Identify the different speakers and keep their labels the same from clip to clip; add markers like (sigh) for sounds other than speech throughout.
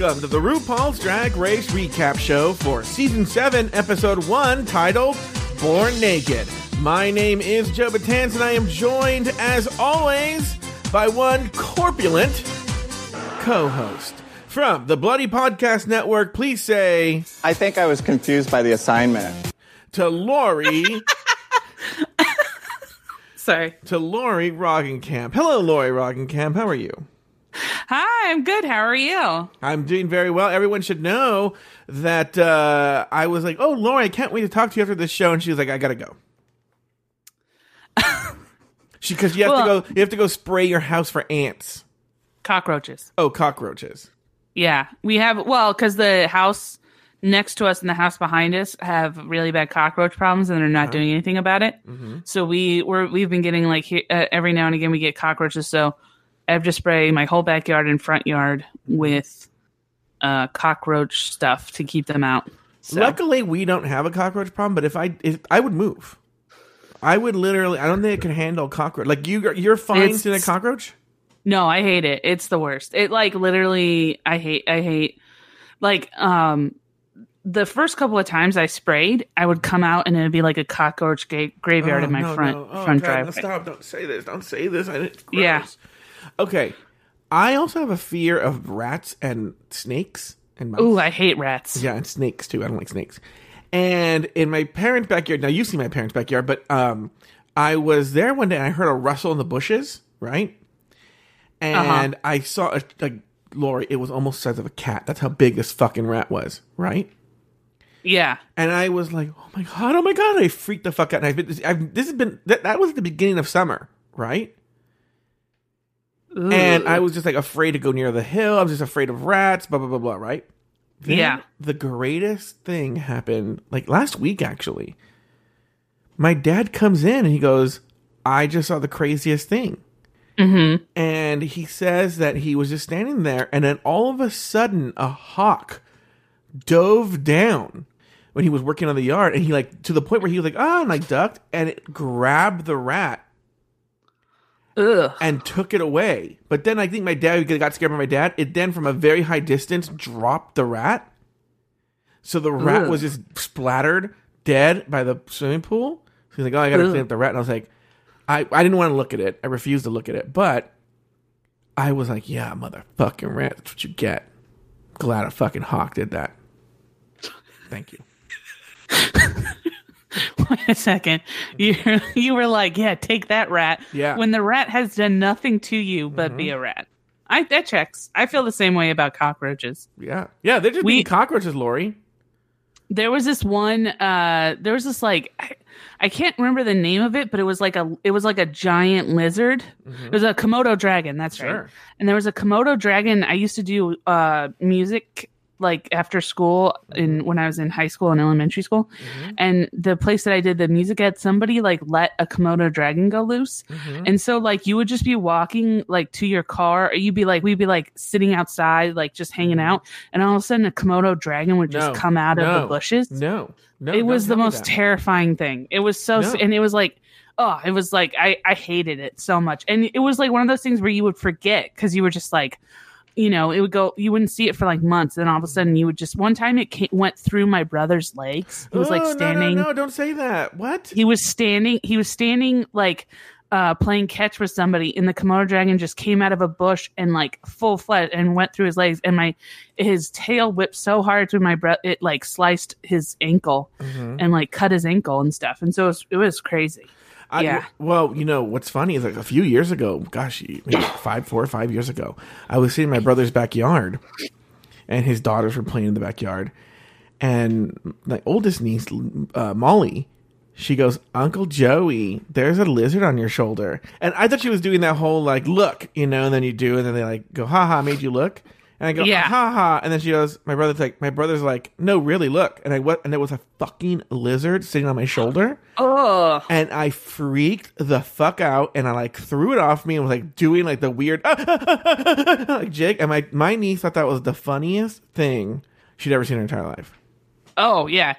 Speaker 1: Welcome to the RuPaul's Drag Race Recap Show for Season 7, Episode 1, titled Born Naked. My name is Joe Betance, and I am joined, as always, by one corpulent co host. From the Bloody Podcast Network, please say
Speaker 2: I think I was confused by the assignment.
Speaker 1: to Lauri, (laughs)
Speaker 3: Sorry.
Speaker 1: to Lauri Roggenkamp. Hello, Lauri Roggenkamp. How are you?
Speaker 3: Hi, I'm good. How are you?
Speaker 1: I'm doing very well. Everyone should know that uh, I was like, "Oh, Lauri, I can't wait to talk to you after this show," and she was like, "I gotta go." (laughs) she because you have
Speaker 3: Well-
Speaker 1: to go. You have to go spray your house for ants.
Speaker 3: Cockroaches.
Speaker 1: Oh, cockroaches.
Speaker 3: Yeah, we have. Well, because the house next to us and the house behind us have really bad cockroach problems, and they're not doing anything about it. So we we're we've been getting like he- uh, every now and again we get cockroaches. So I have to spray my whole backyard and front yard with uh, cockroach stuff to keep them out. So.
Speaker 1: Luckily, we don't have a cockroach problem. But if I if I would move, I would literally. I don't think it can handle cockroach. Like you, you're fine
Speaker 3: It's-
Speaker 1: to a cockroach.
Speaker 3: No, I hate it. It's the worst. It like literally I hate I hate like um the first couple of times I sprayed, I would come out and it'd be like a cockroach ga- graveyard in my
Speaker 1: Oh, no,
Speaker 3: front
Speaker 1: no. Oh,
Speaker 3: front
Speaker 1: God,
Speaker 3: driveway.
Speaker 1: No, stop! Don't say this. Don't say this. I,
Speaker 3: Yeah.
Speaker 1: Okay. I also have a fear of rats and snakes and mice.
Speaker 3: Ooh, I hate rats.
Speaker 1: yeah, and snakes too. I don't like snakes. And in my parents' backyard, now you see my parents' backyard, but um, I was there one day and I heard a rustle in the bushes, right? And
Speaker 3: Uh-huh.
Speaker 1: I saw a, like Lauri. It was almost the size of a cat. That's how big this fucking rat was, right?
Speaker 3: Yeah.
Speaker 1: And I was like, "Oh my god! Oh my god!" I freaked the fuck out. And I've been, I've, this has been that, that was the beginning of summer, right?
Speaker 3: Ooh.
Speaker 1: And I was just like afraid to go near the hill. I was just afraid of rats. Blah blah blah blah. Right? Then
Speaker 3: Yeah.
Speaker 1: The greatest thing happened like last week actually. My dad comes in and he goes, "I just saw the craziest thing."
Speaker 3: Mhm.
Speaker 1: And he says that he was just standing there, and then all of a sudden, a hawk dove down when he was working on the yard, and he like to the point where he was like, ah, and like ducked, and it grabbed the rat
Speaker 3: Ugh.
Speaker 1: and took it away. But then I think my dad got scared by my dad. It then from a very high distance dropped the rat, so the rat
Speaker 3: Ugh.
Speaker 1: was just splattered dead by the swimming pool. So he's like, oh, I gotta clean up the rat, and I was like, I I didn't want to look at it. I refused to look at it, but I was like, yeah, motherfucking rat. That's what you get. Glad a fucking hawk did that. Thank you. (laughs) (laughs)
Speaker 3: Wait a second. You (laughs) you were like, yeah, take that rat.
Speaker 1: Yeah.
Speaker 3: When the rat has done nothing to you but be a rat. I that checks. I feel the same way about cockroaches.
Speaker 1: Yeah, yeah. They're just
Speaker 3: We-
Speaker 1: being cockroaches, Lauri.
Speaker 3: there was this one uh there was this like I, I can't remember the name of it but it was like a it was like a giant lizard it was a komodo dragon that's
Speaker 1: Mm-hmm. Sure.
Speaker 3: right and there was a komodo dragon i used to do uh music like after school in when i was in high school and elementary school
Speaker 1: Mm-hmm.
Speaker 3: and the place that i did the music at somebody like let a komodo dragon go loose
Speaker 1: Mm-hmm.
Speaker 3: and so like you would just be walking like to your car or you'd be like we'd be like sitting outside like just hanging out and all of a sudden a komodo dragon would just
Speaker 1: Mm-hmm. No.
Speaker 3: come out of the bushes
Speaker 1: No, no.
Speaker 3: it was the most terrifying thing. It was so,
Speaker 1: No.
Speaker 3: and it was like, oh, it was like I I hated it so much, and it was like one of those things where you would forget because you were just like, you know, it would go, you wouldn't see it for like months, and all of a sudden you would just one time it came, went through my brother's legs. He was like
Speaker 1: Oh, no, no,
Speaker 3: standing.
Speaker 1: No, don't say that. What?
Speaker 3: He was standing. He was standing like. Uh, playing catch with somebody, and the Komodo dragon just came out of a bush and like full fledged and went through his legs, and my his tail whipped so hard through my breath it like sliced his ankle
Speaker 1: Mm-hmm.
Speaker 3: and like cut his ankle and stuff. And so it was, it was crazy.
Speaker 1: I,
Speaker 3: Yeah.
Speaker 1: Well, you know what's funny is like a few years ago, gosh, maybe five, four or five years ago, I was sitting in my brother's backyard, and his daughters were playing in the backyard, and my oldest niece, uh, Molly, she goes, "Uncle Joey, there's a lizard on your shoulder," and I thought she was doing that whole like look, you know, and then you do, and then they like go, "Ha ha, made you look." And I go,
Speaker 3: Yeah.
Speaker 1: Ah, ha ha. And then she goes, my brother's like, my brother's like, no, really, look. And I what? And there was a fucking lizard sitting on my shoulder
Speaker 3: Oh,
Speaker 1: and I freaked the fuck out, and I like threw it off me and was like doing like the weird ah, ah, like jig, and my my niece thought that was the funniest thing she'd ever seen in her entire life.
Speaker 3: oh yeah.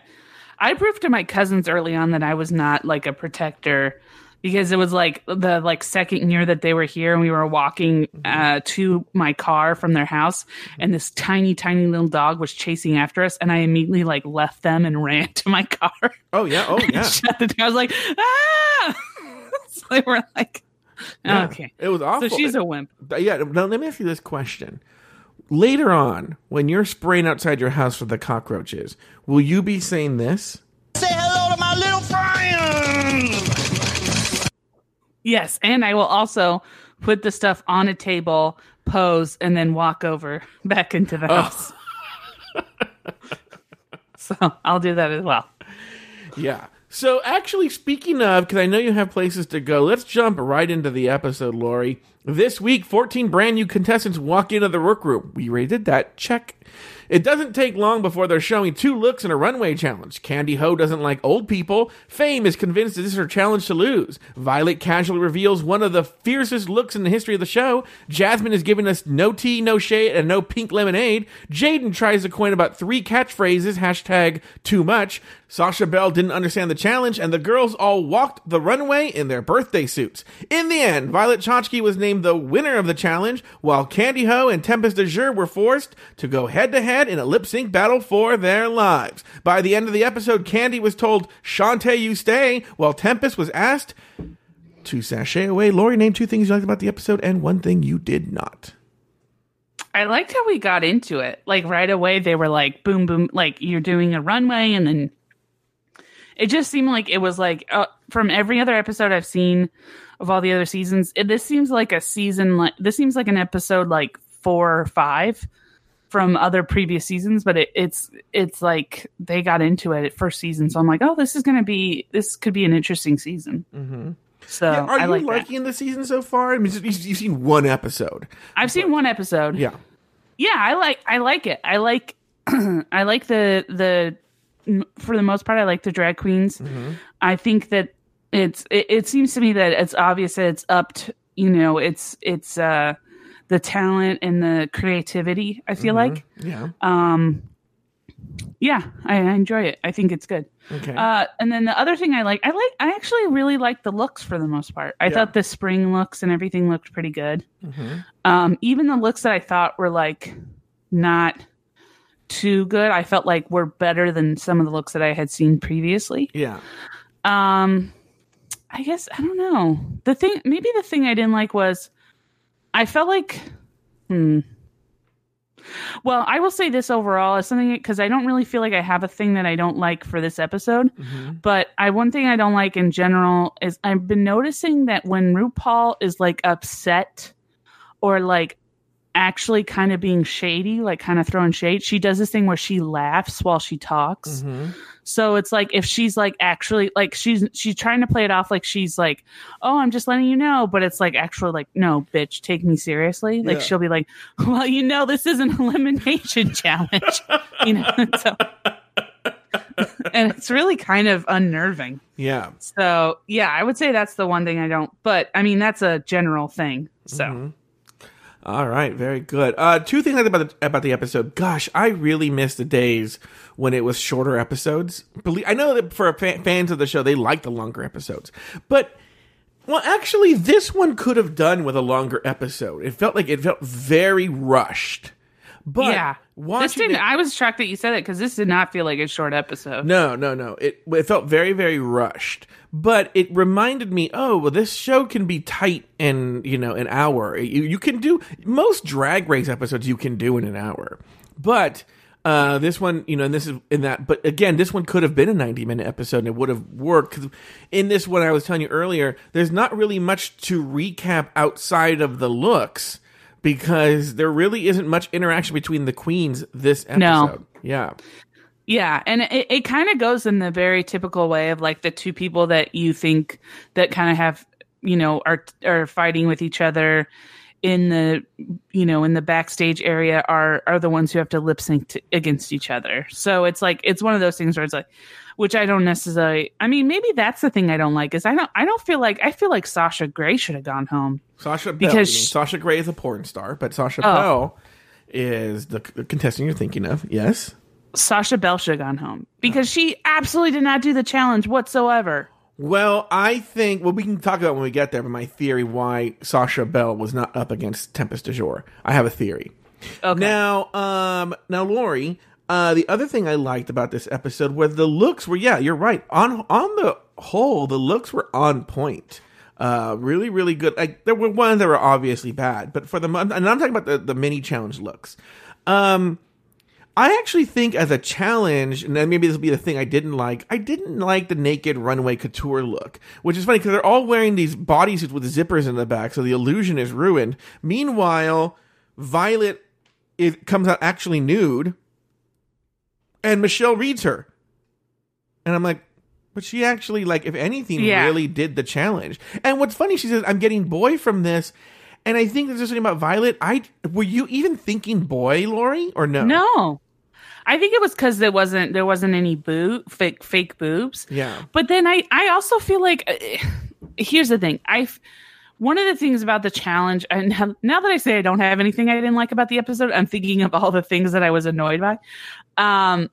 Speaker 3: I proved to my cousins early on that I was not like a protector because it was like the like second year that they were here and we were walking uh, to my car from their house and this tiny tiny little dog was chasing after us and i immediately like left them and (laughs) ran to my car
Speaker 1: Oh yeah. Oh (laughs) yeah.
Speaker 3: shut the door i was like ah (laughs) so they were like
Speaker 1: Yeah.
Speaker 3: okay
Speaker 1: It was awful.
Speaker 3: so she's a wimp
Speaker 1: yeah. Now let me ask you this question. Later on, when you're spraying outside your house for the cockroaches, will you be saying this?
Speaker 3: Yes and i will also put the stuff on a table pose and then walk over (laughs) back into the house (laughs) so i'll do that as well
Speaker 1: Yeah. So actually, speaking of, because I know you have places to go, let's jump right into the episode, Lauri. This week, 14 brand new contestants walk into the workroom. We rated that. Check. It doesn't take long before they're showing two looks in a runway challenge. Kandy Ho doesn't like old people. Fame is convinced that this is her challenge to lose. Violet casually reveals one of the fiercest looks in the history of the show. Jasmine is giving us no tea, no shade, and no pink lemonade. Jaidynn tries to coin about three catchphrases, hashtag too much. Sasha Belle didn't understand the challenge, and the girls all walked the runway in their birthday suits. In the end, Violet Chachki was named the winner of the challenge, while Kandy Ho and Tempest DuJour were forced to go head to head in a lip sync battle for their lives. By the end of the episode, Kandy was told, Shantay, you stay, while Tempest was asked to sashay away. Lori, name two things you liked about the episode and one thing you did not.
Speaker 3: I liked how we got into it. Like right away, they were like, boom, boom, like you're doing a runway. And then it just seemed like it was like uh, from every other episode I've seen of all the other seasons, it, this seems like a season, like this seems like an episode like four or five from other previous seasons, but it, it's it's like they got into it at first season. So I'm like, oh, this is going to be, this could be an interesting season. Mm-hmm. So
Speaker 1: Yeah, are
Speaker 3: I
Speaker 1: you
Speaker 3: like that.
Speaker 1: liking the season so far? I mean, you've seen one episode.
Speaker 3: I've seen one episode.
Speaker 1: Yeah.
Speaker 3: yeah i like i like it i like (clears throat) i like the the for the most part i like the drag queens i think that it's it, it seems to me that it's obvious that it's up to you know it's it's uh the talent and the creativity i feel like.
Speaker 1: Yeah.
Speaker 3: um yeah I, I enjoy it. I think it's good.
Speaker 1: Okay.
Speaker 3: uh and then the other thing i like i like i actually really like the looks for the most part. I
Speaker 1: Yeah.
Speaker 3: thought the spring looks and everything looked pretty good. Um even the looks that i thought were like not too good i felt like were better than some of the looks that i had seen previously.
Speaker 1: Yeah.
Speaker 3: um i guess i don't know. The thing maybe the thing i didn't like was i felt like hmm. Well i will say this overall as something because i don't really feel like i have a thing that i don't like for this episode but i one thing i don't like in general is i've been noticing that when rupaul is like upset or like actually kind of being shady like kind of throwing shade she does this thing where she laughs while she talks mm-hmm. so it's like if she's like actually like she's she's trying to play it off like she's like, "Oh, I'm just letting you know," but it's like actually like, "No, bitch, take me seriously." Like
Speaker 1: Yeah.
Speaker 3: she'll be like, (laughs) "Well, you know, this is an (laughs) elimination challenge." (laughs) you know, so and it's really kind of unnerving.
Speaker 1: Yeah.
Speaker 3: So, yeah, I would say that's the one thing I don't, but I mean, that's a general thing. So, mm-hmm.
Speaker 1: All right, very good. Uh, two things about the, about the episode. Gosh, I really miss the days when it was shorter episodes. Believe I know that for fa- fans of the show, they like the longer episodes, but well, actually, this one could have done with a longer episode. It felt like it felt very rushed. But
Speaker 3: yeah. This didn't,
Speaker 1: it-
Speaker 3: I was shocked that you said it because this did not feel like a short episode.
Speaker 1: No, no, no. It it felt very, very rushed. But it reminded me, oh, well, this show can be tight in you know an hour. You you can do most drag race episodes you can do in an hour, but. Uh, this one, you know, and this is in that, but again, this one could have been a 90 minute episode and it would have worked. Cause in this one, I was telling you earlier, there's not really much to recap outside of the looks because there really isn't much interaction between the queens this episode.
Speaker 3: No.
Speaker 1: Yeah.
Speaker 3: Yeah, and it, it kind of goes in the very typical way of like the two people that you think that kind of have, you know, are are fighting with each other in the, you know, in the backstage area are are the ones who have to lip sync against each other. So it's like it's one of those things where it's like, which I don't necessarily. I mean, maybe that's the thing I don't like is I don't I don't feel like I feel like Sasha Grey should have gone home.
Speaker 1: Sasha
Speaker 3: Because
Speaker 1: mean.
Speaker 3: she-
Speaker 1: Sasha Grey is a porn star, but Sasha
Speaker 3: Oh.
Speaker 1: Belle is the, the contestant you're thinking of. Yes.
Speaker 3: Sasha Belle should have gone home because she absolutely did not do the challenge whatsoever.
Speaker 1: Well, I think well we can talk about when we get there. But my theory why Sasha Belle was not up against Tempest DuJour. I have a theory.
Speaker 3: Okay.
Speaker 1: Now, um, now Lauri, uh, the other thing I liked about this episode was the looks were yeah, you're right. On on the whole, the looks were on point. Uh, really, really good. Like there were ones that were obviously bad, but for the and I'm talking about the the mini challenge looks. Um, I actually think as a challenge, and maybe this will be the thing I didn't like. I didn't like the naked runway couture look, which is funny because they're all wearing these bodysuits with zippers in the back, so the illusion is ruined. Meanwhile, Violet it comes out actually nude, and Michelle reads her, and I'm like, but she actually like, if anything,
Speaker 3: Yeah.
Speaker 1: really did the challenge. And what's funny, she says, "I'm getting boy from this." And I think there's something about Violet. I were you even thinking boy, Lauri, or no?
Speaker 3: No. I think it was because there wasn't there wasn't any boob fake fake boobs.
Speaker 1: Yeah.
Speaker 3: But then I I also feel like uh, here's the thing. I one of the things about the challenge and now, now that I say I don't have anything I didn't like about the episode, I'm thinking of all the things that I was annoyed by. Um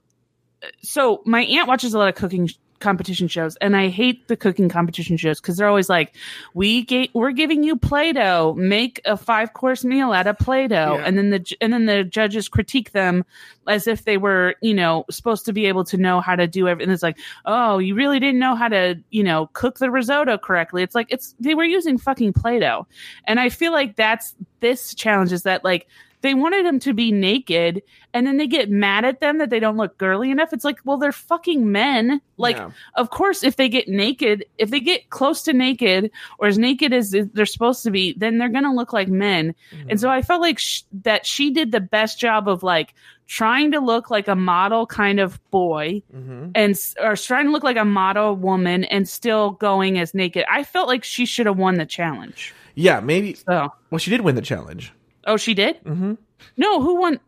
Speaker 3: so my aunt watches a lot of cooking competition shows. And I hate the cooking competition shows because they're always like we ga- we're giving you play-doh. Make a five course meal out of play-doh.
Speaker 1: Yeah.
Speaker 3: and then the and then the judges critique them as if they were you know supposed to be able to know how to do everything it's like oh you really didn't know how to you know cook the risotto correctly. It's like it's they were using fucking play-doh. And I feel like that's this challenge is that like they wanted them to be naked and then they get mad at them that they don't look girly enough it's like well they're fucking men like
Speaker 1: Yeah.
Speaker 3: of course if they get naked if they get close to naked or as naked as they're supposed to be then they're gonna look like men and so i felt like sh- that she did the best job of like trying to look like a model kind of boy
Speaker 1: Mhm.
Speaker 3: and or trying to look like a model woman and still going as naked i felt like she should have won the challenge
Speaker 1: Yeah, maybe.
Speaker 3: so
Speaker 1: Well, she did win the challenge.
Speaker 3: Oh she did
Speaker 1: Mm-hmm.
Speaker 3: no who won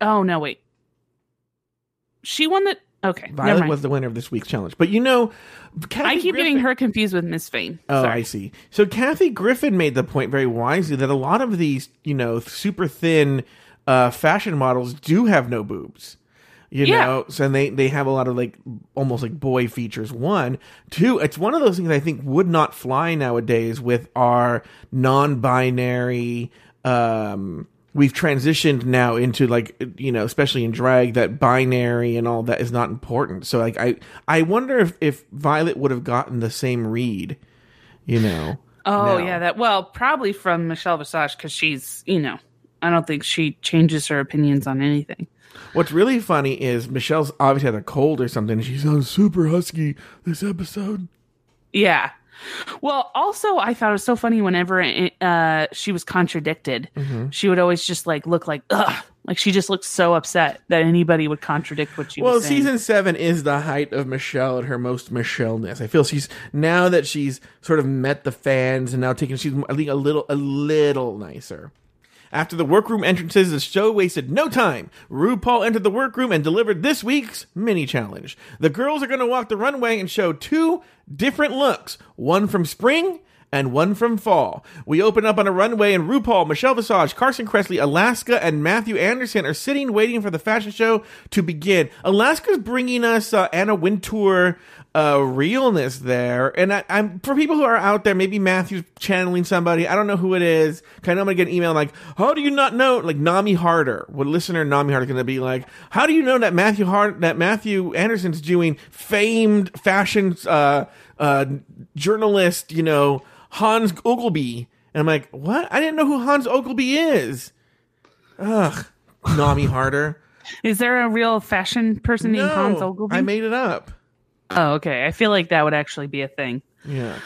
Speaker 3: oh no wait she won the okay
Speaker 1: Violet was the winner of this week's challenge. But you know, Kathy
Speaker 3: i keep
Speaker 1: Griffin-
Speaker 3: getting her confused with miss Fame.
Speaker 1: Oh,
Speaker 3: Sorry.
Speaker 1: I see. So Kathy Griffin made the point very wisely that a lot of these, you know, super thin uh, fashion models do have no boobs. You
Speaker 3: Yeah.
Speaker 1: know, so they they have a lot of like almost like boy features. One, two. It's one of those things I think would not fly nowadays with our non-binary. Um, we've transitioned now into like you know, especially in drag, that binary and all that is not important. So like I I wonder if if Violet would have gotten the same read. You know.
Speaker 3: Oh
Speaker 1: now.
Speaker 3: yeah, that well probably from Michelle Visage because she's you know I don't think she changes her opinions on anything.
Speaker 1: What's really funny is Michelle's obviously had a cold or something. She sounds super husky this episode.
Speaker 3: Yeah. Well, also I thought it was so funny whenever uh, she was contradicted,
Speaker 1: Mm-hmm.
Speaker 3: she would always just like look like ugh, like she just looked so upset that anybody would contradict what she
Speaker 1: Well,
Speaker 3: was saying.
Speaker 1: Well, season seven is the height of Michelle at her most Michelle-ness. I feel she's now that she's sort of met the fans and now taking she's I think a little a little nicer. After the workroom entrances, the show wasted no time. RuPaul entered the workroom and delivered this week's mini challenge. The girls are going to walk the runway and show two different looks, one from spring and one from fall. We open up on a runway and RuPaul, Michelle Visage, Carson Kressley, Alaska, and Mathu Andersen are sitting waiting for the fashion show to begin. Alaska's bringing us uh, Anna Wintour uh, realness there. And I, I'm for people who are out there, maybe Mathu's channeling somebody. I don't know who it is. Kind of, I'm gonna get an email like, "How do you not know?" Like Nami Harder, what listener Nami Harder is gonna be like, "How do you know that Matthew Hard that Mathu Andersen's doing famed fashion uh, uh, journalist, you know, Hans Ogleby?" And I'm like, "What? I didn't know who Hans Ogleby is." Ugh, Nami Harder. (laughs)
Speaker 3: Is there a real fashion person named Hans
Speaker 1: No,
Speaker 3: Ogilvy?
Speaker 1: I made it up.
Speaker 3: Oh, okay. I feel like that would actually be a thing.
Speaker 1: Yeah.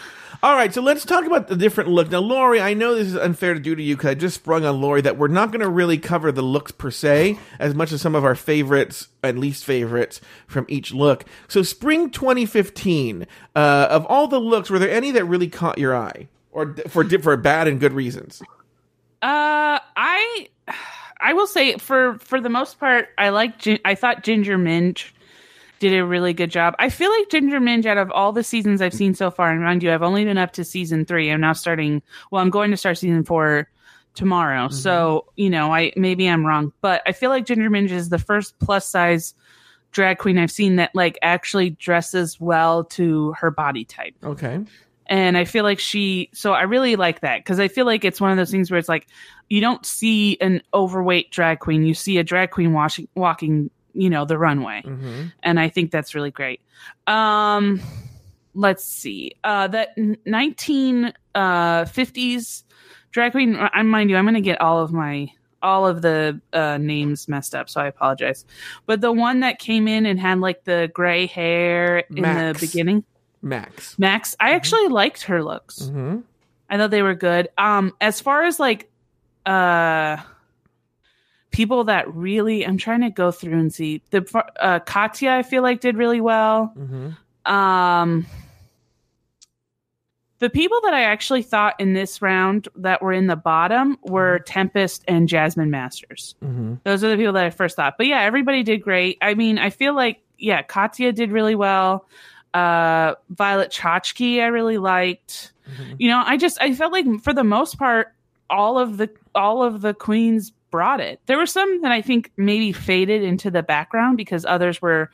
Speaker 1: All right, so let's talk about the different look. Now, Lauri, I know this is unfair to do to you because I just sprung on Lauri that we're not going to really cover the looks per se as much as some of our favorites and least favorites from each look. So, spring 2015, uh, of all the looks, were there any that really caught your eye, or for for bad and good reasons?
Speaker 3: Uh, I I will say for for the most part, I like. I thought Ginger Minge did a really good job. I feel like Ginger Minge, out of all the seasons I've seen so far, and mind you, I've only been up to season three. I'm now starting. Well, I'm going to start season four tomorrow. Mm-hmm. So you know, I maybe I'm wrong, but I feel like Ginger Minge is the first plus size drag queen I've seen that like actually dresses well to her body type.
Speaker 1: Okay.
Speaker 3: And I feel like she, so I really like that because I feel like it's one of those things where it's like you don't see an overweight drag queen, you see a drag queen washing, walking, you know, the runway.
Speaker 1: Mm-hmm.
Speaker 3: And I think that's really great. Um, let's see. Uh, that 1950s uh, drag queen, I mind you, I'm going to get all of my all of the uh, names messed up, so I apologize. But the one that came in and had like the gray hair in
Speaker 1: Max.
Speaker 3: the beginning,
Speaker 1: Max.
Speaker 3: Max, I actually liked her looks.
Speaker 1: Mm-hmm.
Speaker 3: I thought they were good. Um, as far as like uh people that really, I'm trying to go through and see the uh, Katya. I feel like did really well.
Speaker 1: Mm-hmm.
Speaker 3: Um, the people that I actually thought in this round that were in the bottom were Tempest and Jasmine Masters.
Speaker 1: Mm-hmm.
Speaker 3: Those are the people that I first thought. But yeah, everybody did great. I mean, I feel like yeah, Katya did really well. Uh, Violet Chachki, I really liked.
Speaker 1: Mm-hmm.
Speaker 3: You know, I just I felt like for the most part, all of the all of the queens brought it. There were some that I think maybe faded into the background because others were,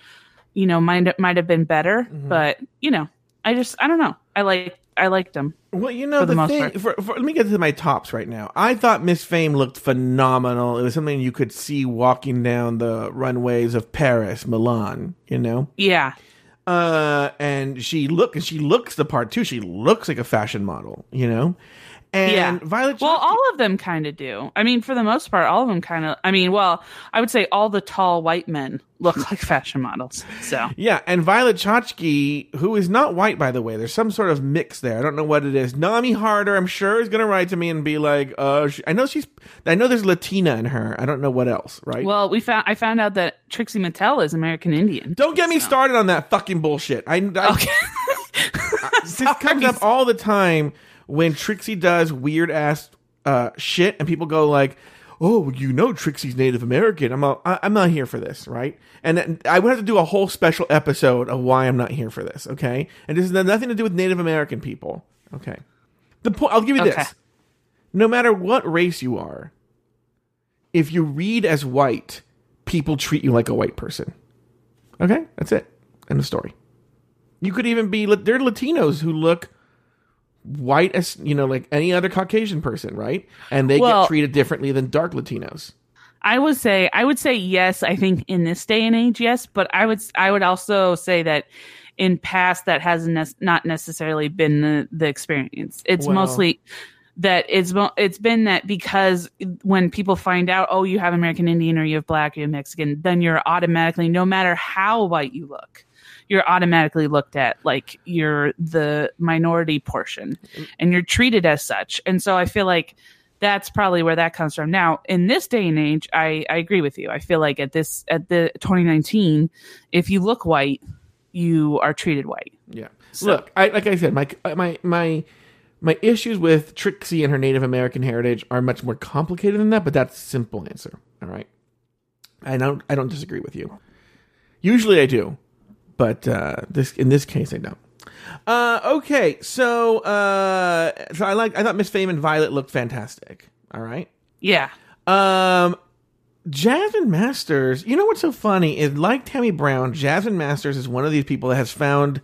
Speaker 3: you know, might might have been better.
Speaker 1: Mhm.
Speaker 3: But you know, I just I don't know. I like I liked them.
Speaker 1: Well, you know
Speaker 3: the
Speaker 1: the, thing. For, for, let me get to my tops right now. I thought Miss Fame looked phenomenal. It was something you could see walking down the runways of Paris, Milan. You know,
Speaker 3: Yeah,
Speaker 1: uh, and she look and she looks the part too. She looks like a fashion model. You know, and
Speaker 3: Yeah.
Speaker 1: Violet.
Speaker 3: Well, all of them kind of do. I mean, for the most part, all of them kind of. I mean, well, I would say all the tall white men look (laughs) like fashion models. So
Speaker 1: Yeah, and Violet Chachki, who is not white, by the way, there's some sort of mix there. I don't know what it is. Nami Harder, I'm sure, is going to write to me and be like, "Uh, she, I know she's, I know there's Latina in her. I don't know what else, right?"
Speaker 3: well, we found I found out that Trixie Mattel is American Indian.
Speaker 1: don't get me started on that fucking bullshit. I, I
Speaker 3: Okay. (laughs) (laughs)
Speaker 1: this comes up all the time when Trixie does weird ass uh, shit, and people go like, "Oh, you know, Trixie's Native American." I'm, a, I, I'm not here for this, right? And then I would have to do a whole special episode of why I'm not here for this, okay? And this has nothing to do with Native American people, okay? The point. I'll give you
Speaker 3: Okay.
Speaker 1: this: no matter what race you are, if you read as white, people treat you like a white person. Okay, that's it. End of story. You could even be there are Latinos who look white as you know, like any other Caucasian person, right? And they
Speaker 3: Well-
Speaker 1: get treated differently than dark Latinos.
Speaker 3: I would say I would say yes. I think in this day and age, yes. But I would I would also say that in past that hasn't not necessarily been the, the experience. It's
Speaker 1: Well-
Speaker 3: mostly that it's it's been that because when people find out, oh, you have American Indian or you have Black or you have Mexican, then you're automatically, no matter how white you look, you're automatically looked at like you're the minority portion, and you're treated as such. And so I feel like that's probably where that comes from. Now, in this day and age, I, I agree with you. I feel like at this at the 2019, if you look white, you are treated white.
Speaker 1: Yeah.
Speaker 3: So-
Speaker 1: Look, I like I said, my my my my issues with Trixie and her Native American heritage are much more complicated than that, but that's a simple answer. All right. I don't I don't disagree with you. Usually I do, but uh, this in this case I don't. Uh, okay, so uh, so I like I thought Miss Fame and Violet looked fantastic. All right.
Speaker 3: Yeah.
Speaker 1: Um, Jasmine Masters. You know what's so funny is like Tammy Brown, Jasmine Masters is one of these people that has found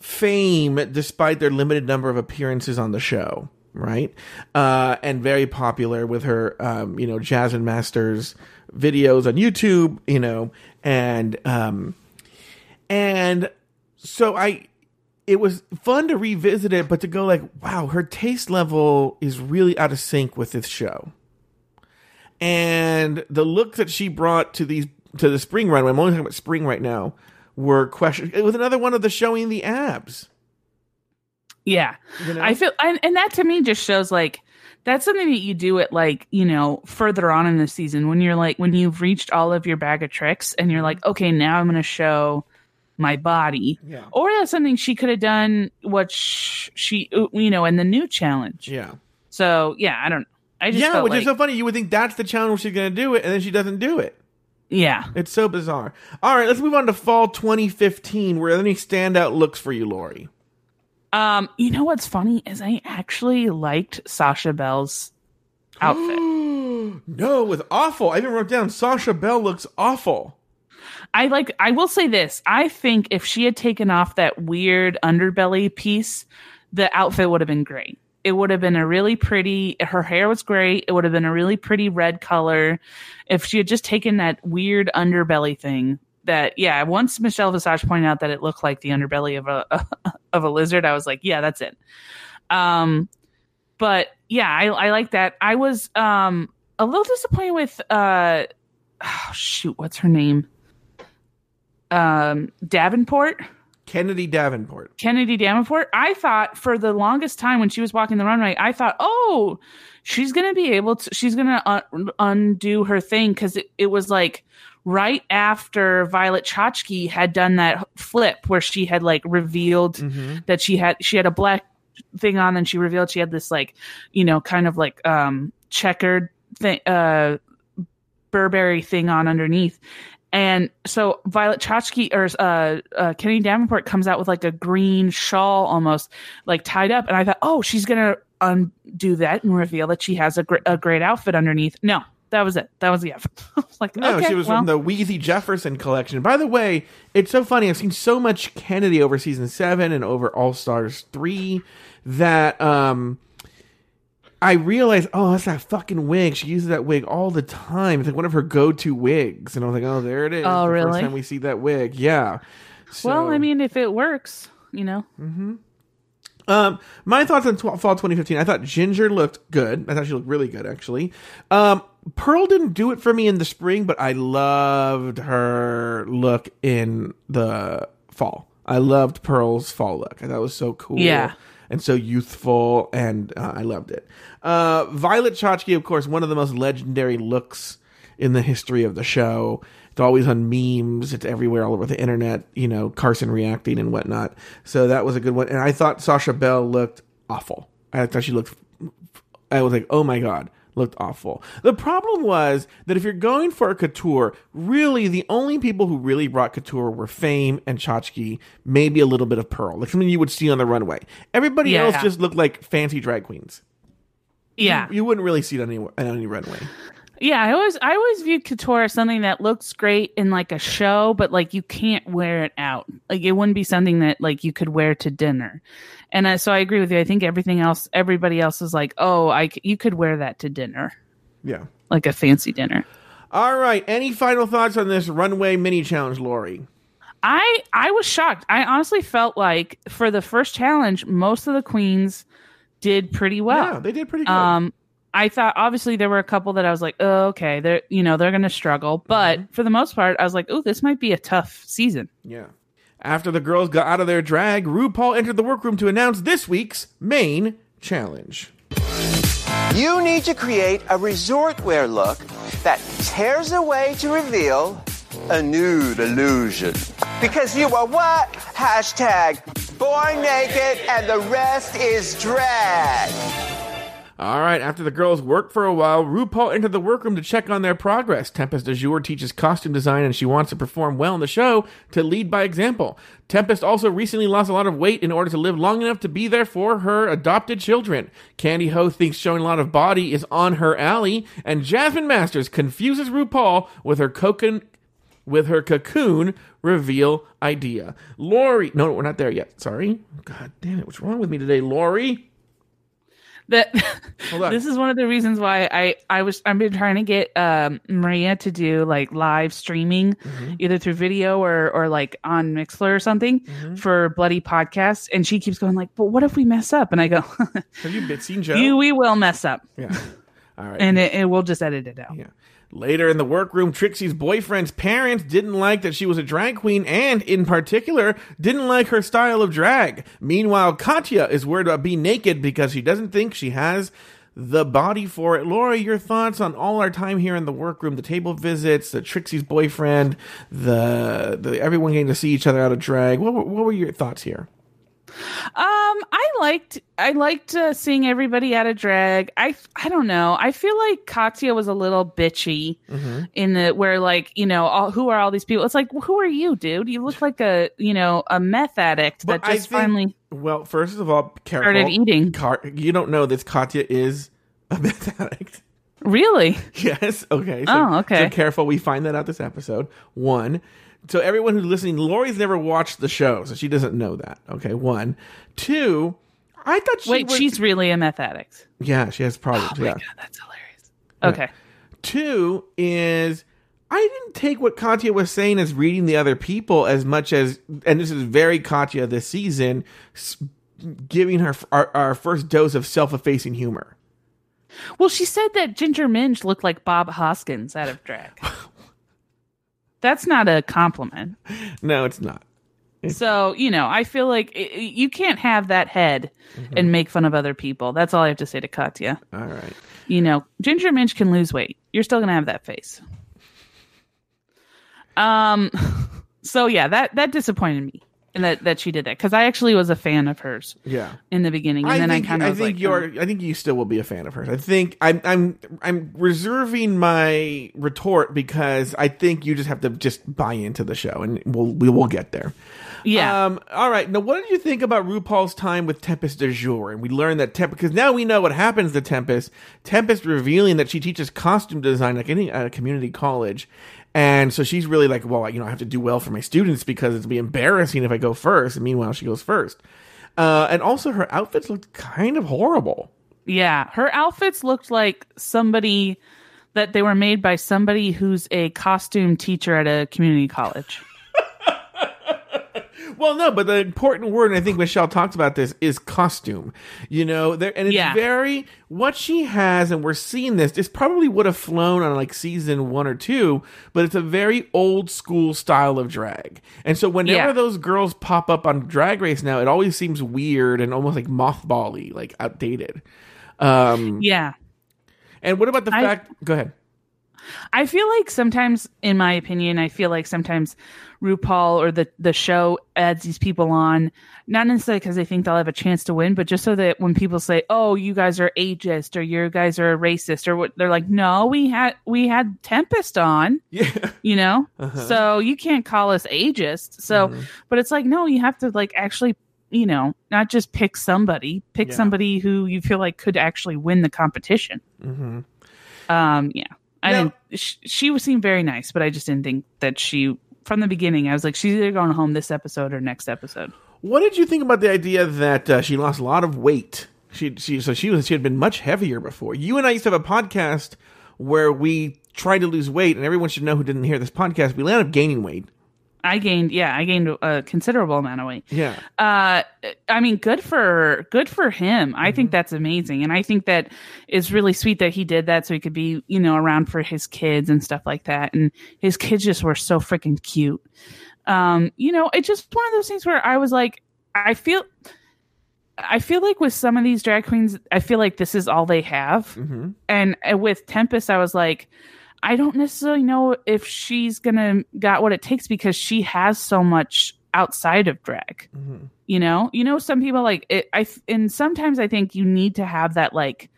Speaker 1: fame despite their limited number of appearances on the show, right? Uh, and very popular with her, um, you know, Jasmine Masters videos on YouTube, you know, and um, and so I. It was fun to revisit it, but to go like, wow, her taste level is really out of sync with this show and the look that she brought to these to the spring run. I'm only talking about spring right now. Were question. It was another one of the showing the abs.
Speaker 3: Yeah.
Speaker 1: You know?
Speaker 3: I feel, and, and that to me just shows like that's something that you do at like, you know, further on in the season when you're like, when you've reached all of your bag of tricks and you're like, okay, now I'm going to show my body.
Speaker 1: Yeah.
Speaker 3: Or that's something she could have done what sh- she, you know, in the new challenge.
Speaker 1: Yeah,
Speaker 3: So yeah, I don't, I just
Speaker 1: yeah. Which
Speaker 3: like,
Speaker 1: is so funny. You would think that's the challenge she's going to do it, and then she doesn't do it.
Speaker 3: yeah.
Speaker 1: It's so bizarre. All right, let's move on to fall 2015. Were there any standout looks for you, Lauri?
Speaker 3: Um, you know what's funny is I actually liked Sasha Belle's outfit. (gasps)
Speaker 1: no, it was awful. I even wrote down Sasha Belle looks awful.
Speaker 3: I like I will say this. I think if she had taken off that weird underbelly piece, the outfit would have been great. It would have been a really pretty her hair was great. It would have been a really pretty red color. If she had just taken that weird underbelly thing that yeah, once Michelle Visage pointed out that it looked like the underbelly of a (laughs) of a lizard, I was like, yeah, that's it. Um but yeah, I I like that. I was um a little disappointed with uh oh, (sighs) shoot, what's her name? Um Davenport.
Speaker 1: Kennedy Davenport.
Speaker 3: Kennedy Davenport. I thought for the longest time when she was walking the runway, I thought, oh, she's gonna be able to. She's gonna un- undo her thing because it, it was like right after Violet Chachki had done that flip where she had like revealed
Speaker 1: Mm-hmm.
Speaker 3: that she had she had a black thing on and she revealed she had this like you know kind of like um checkered thing uh Burberry thing on underneath. And so Violet Chachki or uh, uh, Kenny Davenport comes out with like a green shawl almost like tied up. And I thought, oh, she's going to undo that and reveal that she has a, gr- a great outfit underneath. No, that was it. That was the outfit. (laughs) Was like,
Speaker 1: No,
Speaker 3: okay,
Speaker 1: she was
Speaker 3: well,
Speaker 1: from the Weezy Jefferson collection. By the way, it's so funny. I've seen so much Kennedy over season seven and over All Stars three that um I realized, oh, that's that fucking wig. She uses that wig all the time. It's like one of her go-to wigs, and I was like, oh, there it is.
Speaker 3: Oh,
Speaker 1: the First
Speaker 3: really?
Speaker 1: time we see that wig, yeah.
Speaker 3: well, I mean, if it works, you know, Hmm.
Speaker 1: Um, my thoughts on tw- fall 2015. I thought Ginger looked good. I thought she looked really good, actually. Um, Pearl didn't do it for me in the spring, but I loved her look in the fall. I loved Pearl's fall look. I thought it was so cool.
Speaker 3: Yeah.
Speaker 1: And so youthful, and uh, I loved it. Uh, Violet Chachki, of course, one of the most legendary looks in the history of the show. It's always on memes. It's everywhere all over the internet. You know, Carson reacting and whatnot. So that was a good one. And I thought Sasha Belle looked awful. I thought she looked. I was like, oh my god, looked awful. The problem was that if you're going for a couture, really the only people who really brought couture were Fame and Chachki, maybe a little bit of Pearl, like something you would see on the runway. Everybody
Speaker 3: Yeah.
Speaker 1: else just looked like fancy drag queens.
Speaker 3: yeah.
Speaker 1: You wouldn't really see it on any on any runway.
Speaker 3: Yeah, I always I always viewed couture as something that looks great in like a show, but like you can't wear it out. Like it wouldn't be something that like you could wear to dinner. And I, so I agree with you. I think everything else, everybody else is like, oh, I c- you could wear that to dinner,
Speaker 1: Yeah.
Speaker 3: like a fancy dinner.
Speaker 1: All right. Any final thoughts on this runway mini challenge, Lauri?
Speaker 3: I I was shocked. I honestly felt like for the first challenge, most of the queens did pretty well.
Speaker 1: yeah, they did pretty good.
Speaker 3: Um, I thought obviously there were a couple that I was like, oh, okay, they're you know they're gonna struggle, but
Speaker 1: Mm-hmm.
Speaker 3: for the most part, I was like, oh, this might be a tough season.
Speaker 1: yeah. After the girls got out of their drag, RuPaul entered the workroom to announce this week's main challenge.
Speaker 4: You need to create a resort wear look that tears away to reveal a nude illusion. Because you are what? Hashtag born naked and the rest is drag.
Speaker 1: All right, after the girls work for a while, RuPaul entered the workroom to check on their progress. Tempest DuJour teaches costume design and she wants to perform well in the show to lead by example. Tempest also recently lost a lot of weight in order to live long enough to be there for her adopted children. Kandy Ho thinks showing a lot of body is on her alley, and Jasmine Masters confuses RuPaul with her cocoon with her cocoon reveal idea. Lauri, no, we're not there yet. Sorry. God damn it, what's wrong with me today, Lauri?
Speaker 3: That (laughs) this is one of the reasons why I I was I've been trying to get um, Maria to do like live streaming,
Speaker 1: Mm-hmm.
Speaker 3: either through video or or like on Mixer or something
Speaker 1: Mm-hmm.
Speaker 3: for Bloody Podcasts, and she keeps going like, "But what if we mess up?" And I go, (laughs)
Speaker 1: Have you been seen Joe?
Speaker 3: "You, we will mess up,
Speaker 1: Yeah. (laughs) All right.
Speaker 3: and it, it we'll just edit it out."
Speaker 1: yeah. Later in the workroom, Trixie's boyfriend's parents didn't like that she was a drag queen and, in particular, didn't like her style of drag. Meanwhile, Katya is worried about being naked because she doesn't think she has the body for it. Laura, your thoughts on all our time here in the workroom, the table visits, the Trixie's boyfriend, the, the everyone getting to see each other out of drag. What, what were your thoughts here?
Speaker 3: Um, I liked I liked uh, seeing everybody out of drag. I I don't know. I feel like Katya was a little bitchy
Speaker 1: Mm-hmm.
Speaker 3: in the where like you know all, who are all these people? It's like who are you, dude? You look like a you know a meth addict that
Speaker 1: But I
Speaker 3: just
Speaker 1: think-
Speaker 3: finally
Speaker 1: Well, first of all, careful.
Speaker 3: started eating.
Speaker 1: Car- you don't know this. Katya is a (laughs) meth addict.
Speaker 3: Really?
Speaker 1: Yes. Okay. So,
Speaker 3: Oh, okay.
Speaker 1: So careful. We find that out this episode. One. So everyone who's listening, Lauri's never watched the show, so she doesn't know that. Okay. One. Two. I thought she
Speaker 3: Wait,
Speaker 1: was-
Speaker 3: she's really a meth addict.
Speaker 1: yeah, she has problems.
Speaker 3: Oh my
Speaker 1: yeah.
Speaker 3: god, that's hilarious. Okay.
Speaker 1: Two is I didn't take what Katya was saying as reading the other people as much as, and this is very Katya this season, giving her our, our first dose of self-effacing humor.
Speaker 3: Well, she said that Ginger Minge looked like Bob Hoskins out of drag. (laughs) That's not a compliment.
Speaker 1: No, it's not.
Speaker 3: So, you know, I feel like i- i- you can't have that head
Speaker 1: Mm-hmm.
Speaker 3: and make fun of other people. That's all I have to say to Katya.
Speaker 1: All right.
Speaker 3: You know, Ginger Minge can lose weight. You're still going to have that face. Um (laughs) so yeah, that that disappointed me. And that that she did that cuz I actually was a fan of hers
Speaker 1: Yeah.
Speaker 3: in the beginning and
Speaker 1: I
Speaker 3: then
Speaker 1: think,
Speaker 3: I kind of
Speaker 1: I think
Speaker 3: like
Speaker 1: you're.
Speaker 3: "Oh."
Speaker 1: I think you still will be a fan of hers. I think I'm. I'm. I'm reserving my retort because I think you just have to just buy into the show, and we'll we will get there.
Speaker 3: Yeah.
Speaker 1: Um. All right. Now, what did you think about RuPaul's time with Tempest DuJour? And we learned that Tempest because now we know what happens to Tempest. Tempest revealing that she teaches costume design like any at a community college. And so she's really like, well, you know, I have to do well for my students because it'll be embarrassing if I go first. And meanwhile, she goes first. Uh, and also, her outfits looked kind of horrible.
Speaker 3: Yeah, her outfits looked like somebody that they were made by somebody who's a costume teacher at a community college.
Speaker 1: Well, no, but the important word, and I think Michelle talked about this, is costume. You know, there, and it's
Speaker 3: Yeah.
Speaker 1: very what she has, and we're seeing this. This probably would have flown on like season one or two, but it's a very old school style of drag. And so whenever
Speaker 3: Yeah.
Speaker 1: those girls pop up on Drag Race now, it always seems weird and almost like mothbally, like outdated. Um,
Speaker 3: Yeah.
Speaker 1: and what about the
Speaker 3: I-
Speaker 1: fact? Go ahead.
Speaker 3: I feel like sometimes, in my opinion, I feel like sometimes RuPaul or the the show adds these people on, not necessarily because they think they'll have a chance to win, but just so that when people say, "Oh, you guys are ageist" or "You guys are racist," or what, they're like, "No, we had we had Tempest on." (laughs)
Speaker 1: Yeah.
Speaker 3: you know
Speaker 1: Uh-huh.
Speaker 3: so you can't call us ageist so
Speaker 1: Mm-hmm.
Speaker 3: but it's like no you have to like actually you know not just pick somebody pick
Speaker 1: Yeah.
Speaker 3: somebody who you feel like could actually win the competition
Speaker 1: hmm
Speaker 3: um yeah i didn't she, she was seemed very nice but i just didn't think that she from the beginning i was like she's either going home this episode or next episode
Speaker 1: What did you think about the idea that uh, she lost a lot of weight? She she so she was she had been much heavier before. You and I used to have a podcast where we tried to lose weight, and everyone should know who didn't hear this podcast. We ended up gaining weight.
Speaker 3: I gained yeah i gained a considerable amount of weight.
Speaker 1: Yeah,
Speaker 3: uh i mean good for good for him. I
Speaker 1: Mm-hmm.
Speaker 3: think that's amazing. And i think that is really sweet that he did that so he could be you know around for his kids and stuff like that. And his kids just were so freaking cute. Um you know it's just one of those things where i was like i feel i feel like with some of these drag queens i feel like this is all they have.
Speaker 1: Mm-hmm.
Speaker 3: and uh, with Tempest, I was like, I don't necessarily know if she's gonna got what it takes because she has so much outside of drag.
Speaker 1: Mm-hmm.
Speaker 3: You know, you know, some people like it. I and sometimes I think you need to have that like,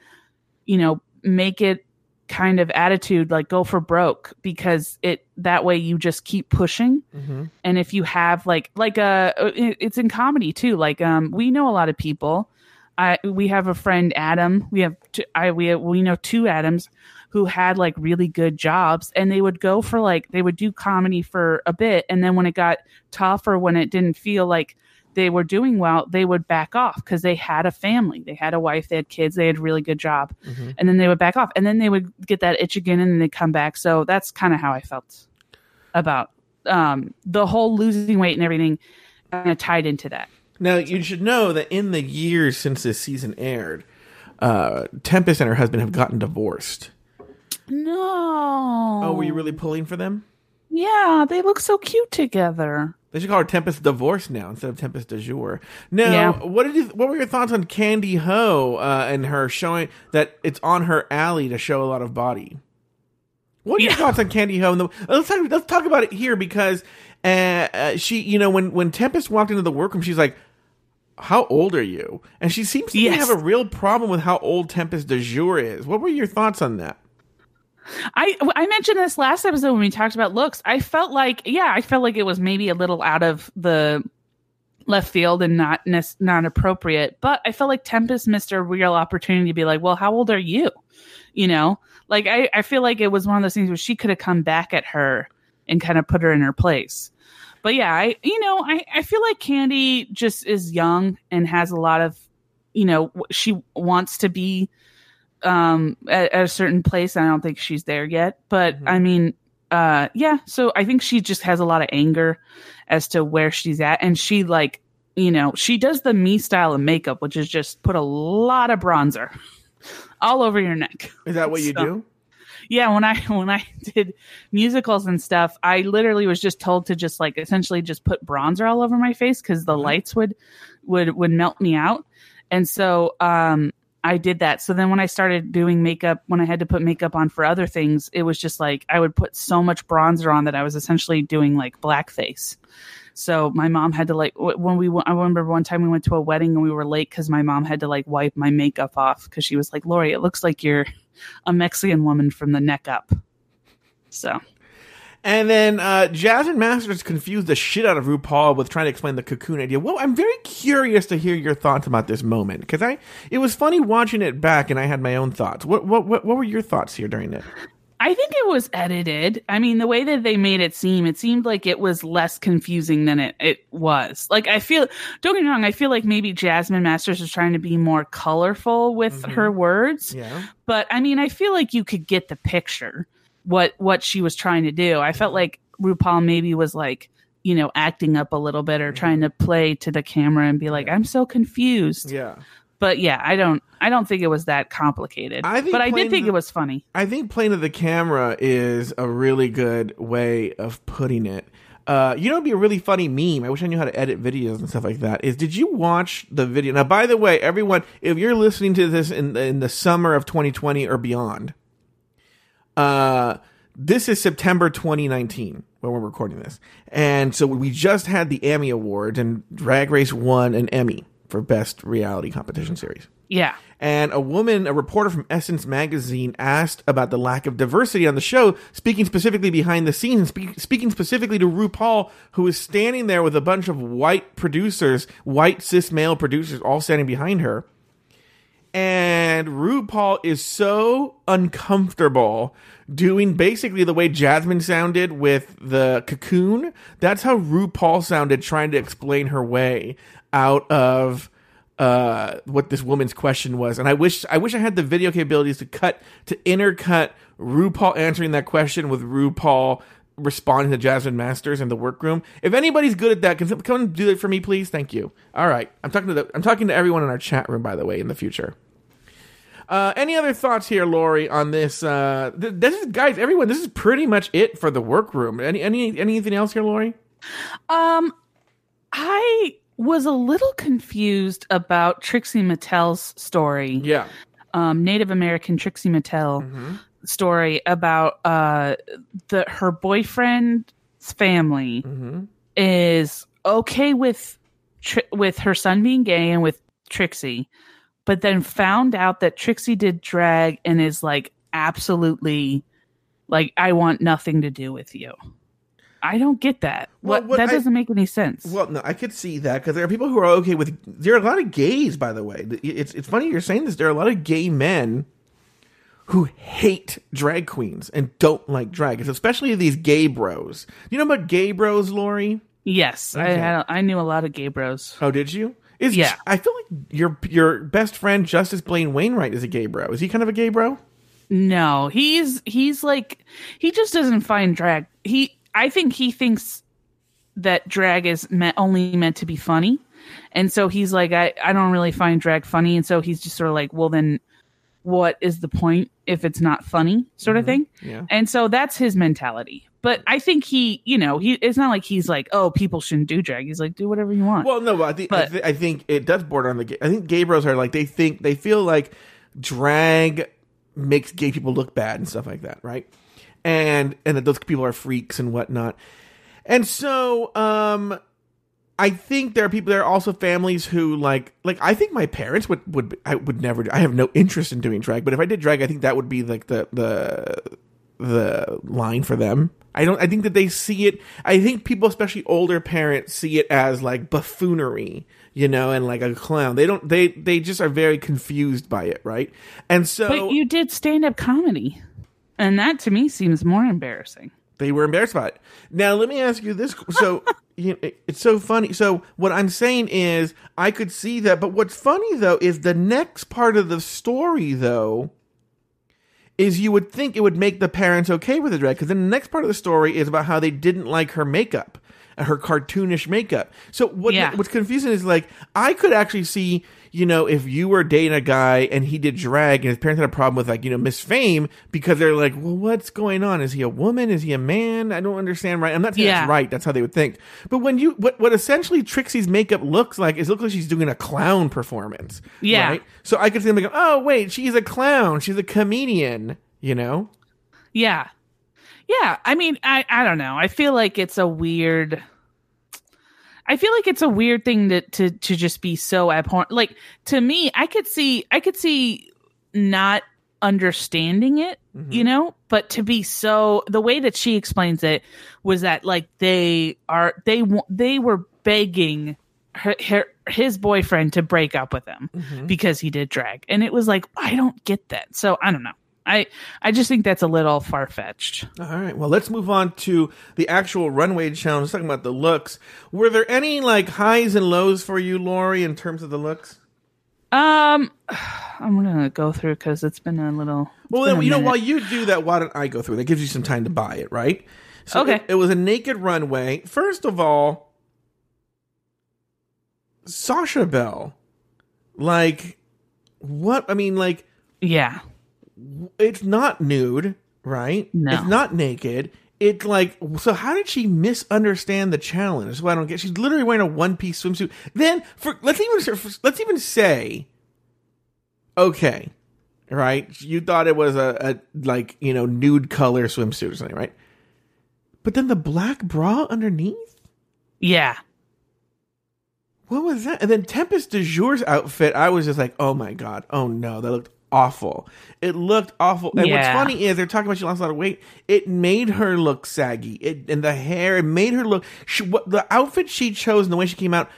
Speaker 3: you know, make it kind of attitude like go for broke because it that way you just keep pushing
Speaker 1: Mm-hmm.
Speaker 3: and if you have like like uh it- it's in comedy too like um we know a lot of people i we have a friend adam we have two, i we have, we know two adams who had like really good jobs and they would go for like they would do comedy for a bit and then when it got tough or when it didn't feel like they were doing well they would back off because they had a family they had a wife they had kids they had a really good job and then they would back off and then they would get that itch again and then they'd come back so that's kind of how i felt about um, the whole losing weight and everything kind of tied into that.
Speaker 1: Now you should know that in the years since this season aired, uh, Tempest and her husband have gotten divorced.
Speaker 3: No.
Speaker 1: Oh, were you really pulling for them?
Speaker 3: Yeah, they look so cute together.
Speaker 1: They should call her Tempest Divorce now instead of Tempest DuJour. Now,
Speaker 3: Yeah.
Speaker 1: what did you? What were your thoughts on Kandy Ho uh, and her showing that it's on her alley to show a lot of body? What are your
Speaker 3: Yeah.
Speaker 1: thoughts on Kandy Ho? And the, let's talk, let's talk about it here because uh, uh, she, you know, when when Tempest walked into the workroom, she's like, "How old are you?" And she seems to
Speaker 3: Yes.
Speaker 1: have a real problem with how old Tempest DuJour is. What were your thoughts on that?
Speaker 3: I I mentioned this last episode when we talked about looks. I felt like yeah, I felt like it was maybe a little out of the left field and not not appropriate. But I felt like Tempest missed a real opportunity to be like, well, how old are you? You know, like I, I feel like it was one of those things where she could have come back at her and kind of put her in her place. But yeah, I you know, I, I feel like Kandy just is young and has a lot of you know, she wants to be um at, at a certain place. I don't think she's there yet. But I mean, uh yeah, so I think she just has a lot of anger as to where she's at and she like you know, she does the me style of makeup, which is just put a lot of bronzer (laughs) all over your neck.
Speaker 1: Is that what you do?
Speaker 3: Yeah, when I (laughs) when I did musicals and stuff, I literally was just told to just like essentially just put bronzer all over my face because the lights would would would melt me out. And so um I did that. So then when I started doing makeup, when I had to put makeup on for other things, it was just like I would put so much bronzer on that I was essentially doing like blackface. So my mom had to like when we I remember one time we went to a wedding and we were late because my mom had to like wipe my makeup off because she was like, "Lauri, it looks like you're (laughs) a Mexican woman from the neck up." So
Speaker 1: And then uh, Jasmine Masters confused the shit out of RuPaul with trying to explain the cocoon idea. Well, I'm very curious to hear your thoughts about this moment because I it was funny watching it back, and I had my own thoughts. What what what, what were your thoughts here during it?
Speaker 3: I think it was edited. I mean, the way that they made it seem, it seemed like it was less confusing than it, it was. Like, I feel, don't get me wrong, I feel like maybe Jasmine Masters was trying to be more colorful with her words.
Speaker 1: Yeah,
Speaker 3: But I mean, I feel like you could get the picture what what she was trying to do. I felt like RuPaul maybe was like, you know, acting up a little bit or trying to play to the camera and be like, I'm so confused.
Speaker 1: yeah.
Speaker 3: But yeah, I don't I don't think it was that complicated.
Speaker 1: I think
Speaker 3: but I did think
Speaker 1: the-
Speaker 3: it was funny.
Speaker 1: I think playing to the camera is a really good way of putting it. Uh, you know, it'd be a really funny meme. I wish I knew how to edit videos and stuff like that. Is did you watch the video? Now, by the way, everyone, if you're listening to this in in the summer of 2020 or beyond, uh, this is September 2019 when we're recording this, and so we just had the Emmy Awards, and Drag Race won an Emmy for Best Reality Competition Series.
Speaker 3: Yeah.
Speaker 1: And a woman, a reporter from Essence magazine, asked about the lack of diversity on the show, speaking specifically behind the scenes, speak, speaking specifically to RuPaul, who was standing there with a bunch of white producers, white cis male producers, all standing behind her. And RuPaul is so uncomfortable doing basically the way Jasmine sounded with the cocoon. That's how RuPaul sounded trying to explain her way out of uh, what this woman's question was. And I wish I wish I had the video capabilities to cut to intercut RuPaul answering that question with RuPaul responding to Jasmine Masters in the workroom. If anybody's good at that, can come and do it for me, please? Thank you. All right, I'm talking to the I'm talking to everyone in our chat room, by the way, in the future. Uh, any other thoughts here, Lauri, on this? Uh, th- this is, guys, everyone. This is pretty much it for the workroom. Any any anything else here, Lauri?
Speaker 3: Um, I was a little confused about Trixie Mattel's story.
Speaker 1: Yeah,
Speaker 3: Um, Native American Trixie Mattel story about uh the her boyfriend's family is okay with Tri- with her son being gay and with Trixie, but then found out that Trixie did drag and is like absolutely like I want nothing to do with you. I don't get that.
Speaker 1: Well,
Speaker 3: what that
Speaker 1: I-
Speaker 3: doesn't make any sense.
Speaker 1: Well, no, I could see that because there are people who are okay with. There are a lot of gays, by the way. It's it's funny you're saying this. There are a lot of gay men who hate drag queens and don't like drag, especially these gay bros. You know about gay bros, Lauri?
Speaker 3: yes, I
Speaker 1: Okay.
Speaker 3: had I knew a lot of gay bros.
Speaker 1: Oh, did you? Is
Speaker 3: Yeah.
Speaker 1: I feel like your your best friend Justice Blaine Wainwright is a gay bro. Is he kind of a gay bro?
Speaker 3: No, he's he's like he just doesn't find drag. He I think he thinks that drag is meant only meant to be funny. And so he's like I I don't really find drag funny and so he's just sort of like, well then what is the point if it's not funny sort of thing?
Speaker 1: Yeah.
Speaker 3: And so that's his mentality. But I think he, you know, he it's not like he's like, "Oh, people shouldn't do drag." He's like, "Do whatever you want."
Speaker 1: Well, no, but I think I, th- I think it does border on the. Gay. I think gay bros are like they think they feel like drag makes gay people look bad and stuff like that, right? And and that those people are freaks and whatnot. And so, um, I think there are people. There are also families who like like I think my parents would would I would never. I have no interest in doing drag, but if I did drag, I think that would be like the the the line for them. I don't. I think that they see it. I think people, especially older parents, see it as like buffoonery, you know, and like a clown. They don't. They they just are very confused by it, right? And so
Speaker 3: But you did stand up comedy. And that to me seems more embarrassing.
Speaker 1: They were embarrassed by it. Now, let me ask you this. So (laughs) you know, it's so funny. So what I'm saying is, I could see that. But what's funny though is the next part of the story, though. Is you would think it would make the parents okay with the drag because then the next part of the story is about how they didn't like her makeup, her cartoonish makeup. So what
Speaker 3: Yeah.
Speaker 1: what's confusing is like I could actually see you know if you were dating a guy and he did drag and his parents had a problem with like you know Miss Fame because they're like well what's going on is he a woman is he a man I don't understand right I'm not saying
Speaker 3: Yeah.
Speaker 1: that's right that's how they would think but when you what what essentially Trixie's makeup looks like is it looks like she's doing a clown performance
Speaker 3: Yeah.
Speaker 1: right so I could see them like oh wait she's a clown she's a comedian you know
Speaker 3: Yeah. Yeah. I mean, I, I don't know. I feel like it's a weird I feel like it's a weird thing to to to just be so abhorrent. Like to me, I could see I could see not understanding it, mm-hmm. you know, but to be so the way that she explains it was that like they are they they were begging her, her his boyfriend to break up with him mm-hmm. because he did drag. And it was like I don't get that. So I don't know. I I just think that's a little far fetched.
Speaker 1: All right. Well, let's move on to the actual runway challenge. Let's talk about the looks. Were there any like highs and lows for you, Lauri, in terms of the looks?
Speaker 3: Um, (sighs) I'm gonna go through because it's been a little.
Speaker 1: Well, then,
Speaker 3: a
Speaker 1: you know,
Speaker 3: minute.
Speaker 1: while you do that, why don't I go through? That gives you some time to buy it, right? So
Speaker 3: Okay.
Speaker 1: It, it was a naked runway. First of all, Sasha Belle, like, what? I mean, like,
Speaker 3: yeah,
Speaker 1: it's not nude, right?
Speaker 3: No.
Speaker 1: It's not naked. It's like so. How did she misunderstand the challenge? That's what I don't get. She's literally wearing a one piece swimsuit. Then for let's even let's even say, okay, right? You thought it was a, a like you know nude color swimsuit or something, right? But then the black bra underneath.
Speaker 3: yeah,
Speaker 1: What was that? And then Tempest DuJour's outfit, I was just like, oh my god, oh no, that looked awful. It looked awful. And what's funny is they're talking about she lost a lot of weight. It made her look saggy. It and the hair, it made her look. She, what the outfit she chose and the way she came out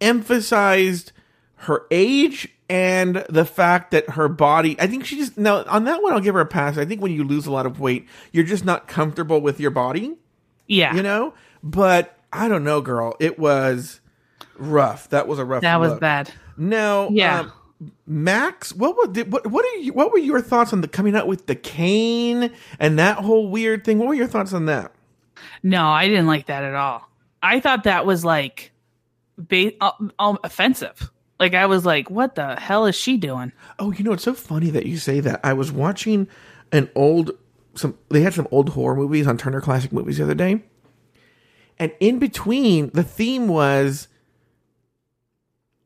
Speaker 1: emphasized her age and the fact that her body. I think she just now on that one. I'll give her a pass. I think when you lose a lot of weight, you're just not comfortable with your body
Speaker 3: yeah.
Speaker 1: you know but i don't know girl it was rough that was a rough
Speaker 3: that was bad.
Speaker 1: no
Speaker 3: Yeah.
Speaker 1: um, max what were what what are you what were your thoughts on the coming out with the cane and that whole weird thing what were your thoughts on that
Speaker 3: No, I didn't like that at all. I thought that was like, ba- uh, um, offensive. Like I was like, what the hell is she doing?
Speaker 1: oh you know it's so funny that you say that i was watching an old some they had some old horror movies on turner classic movies the other day and in between the theme was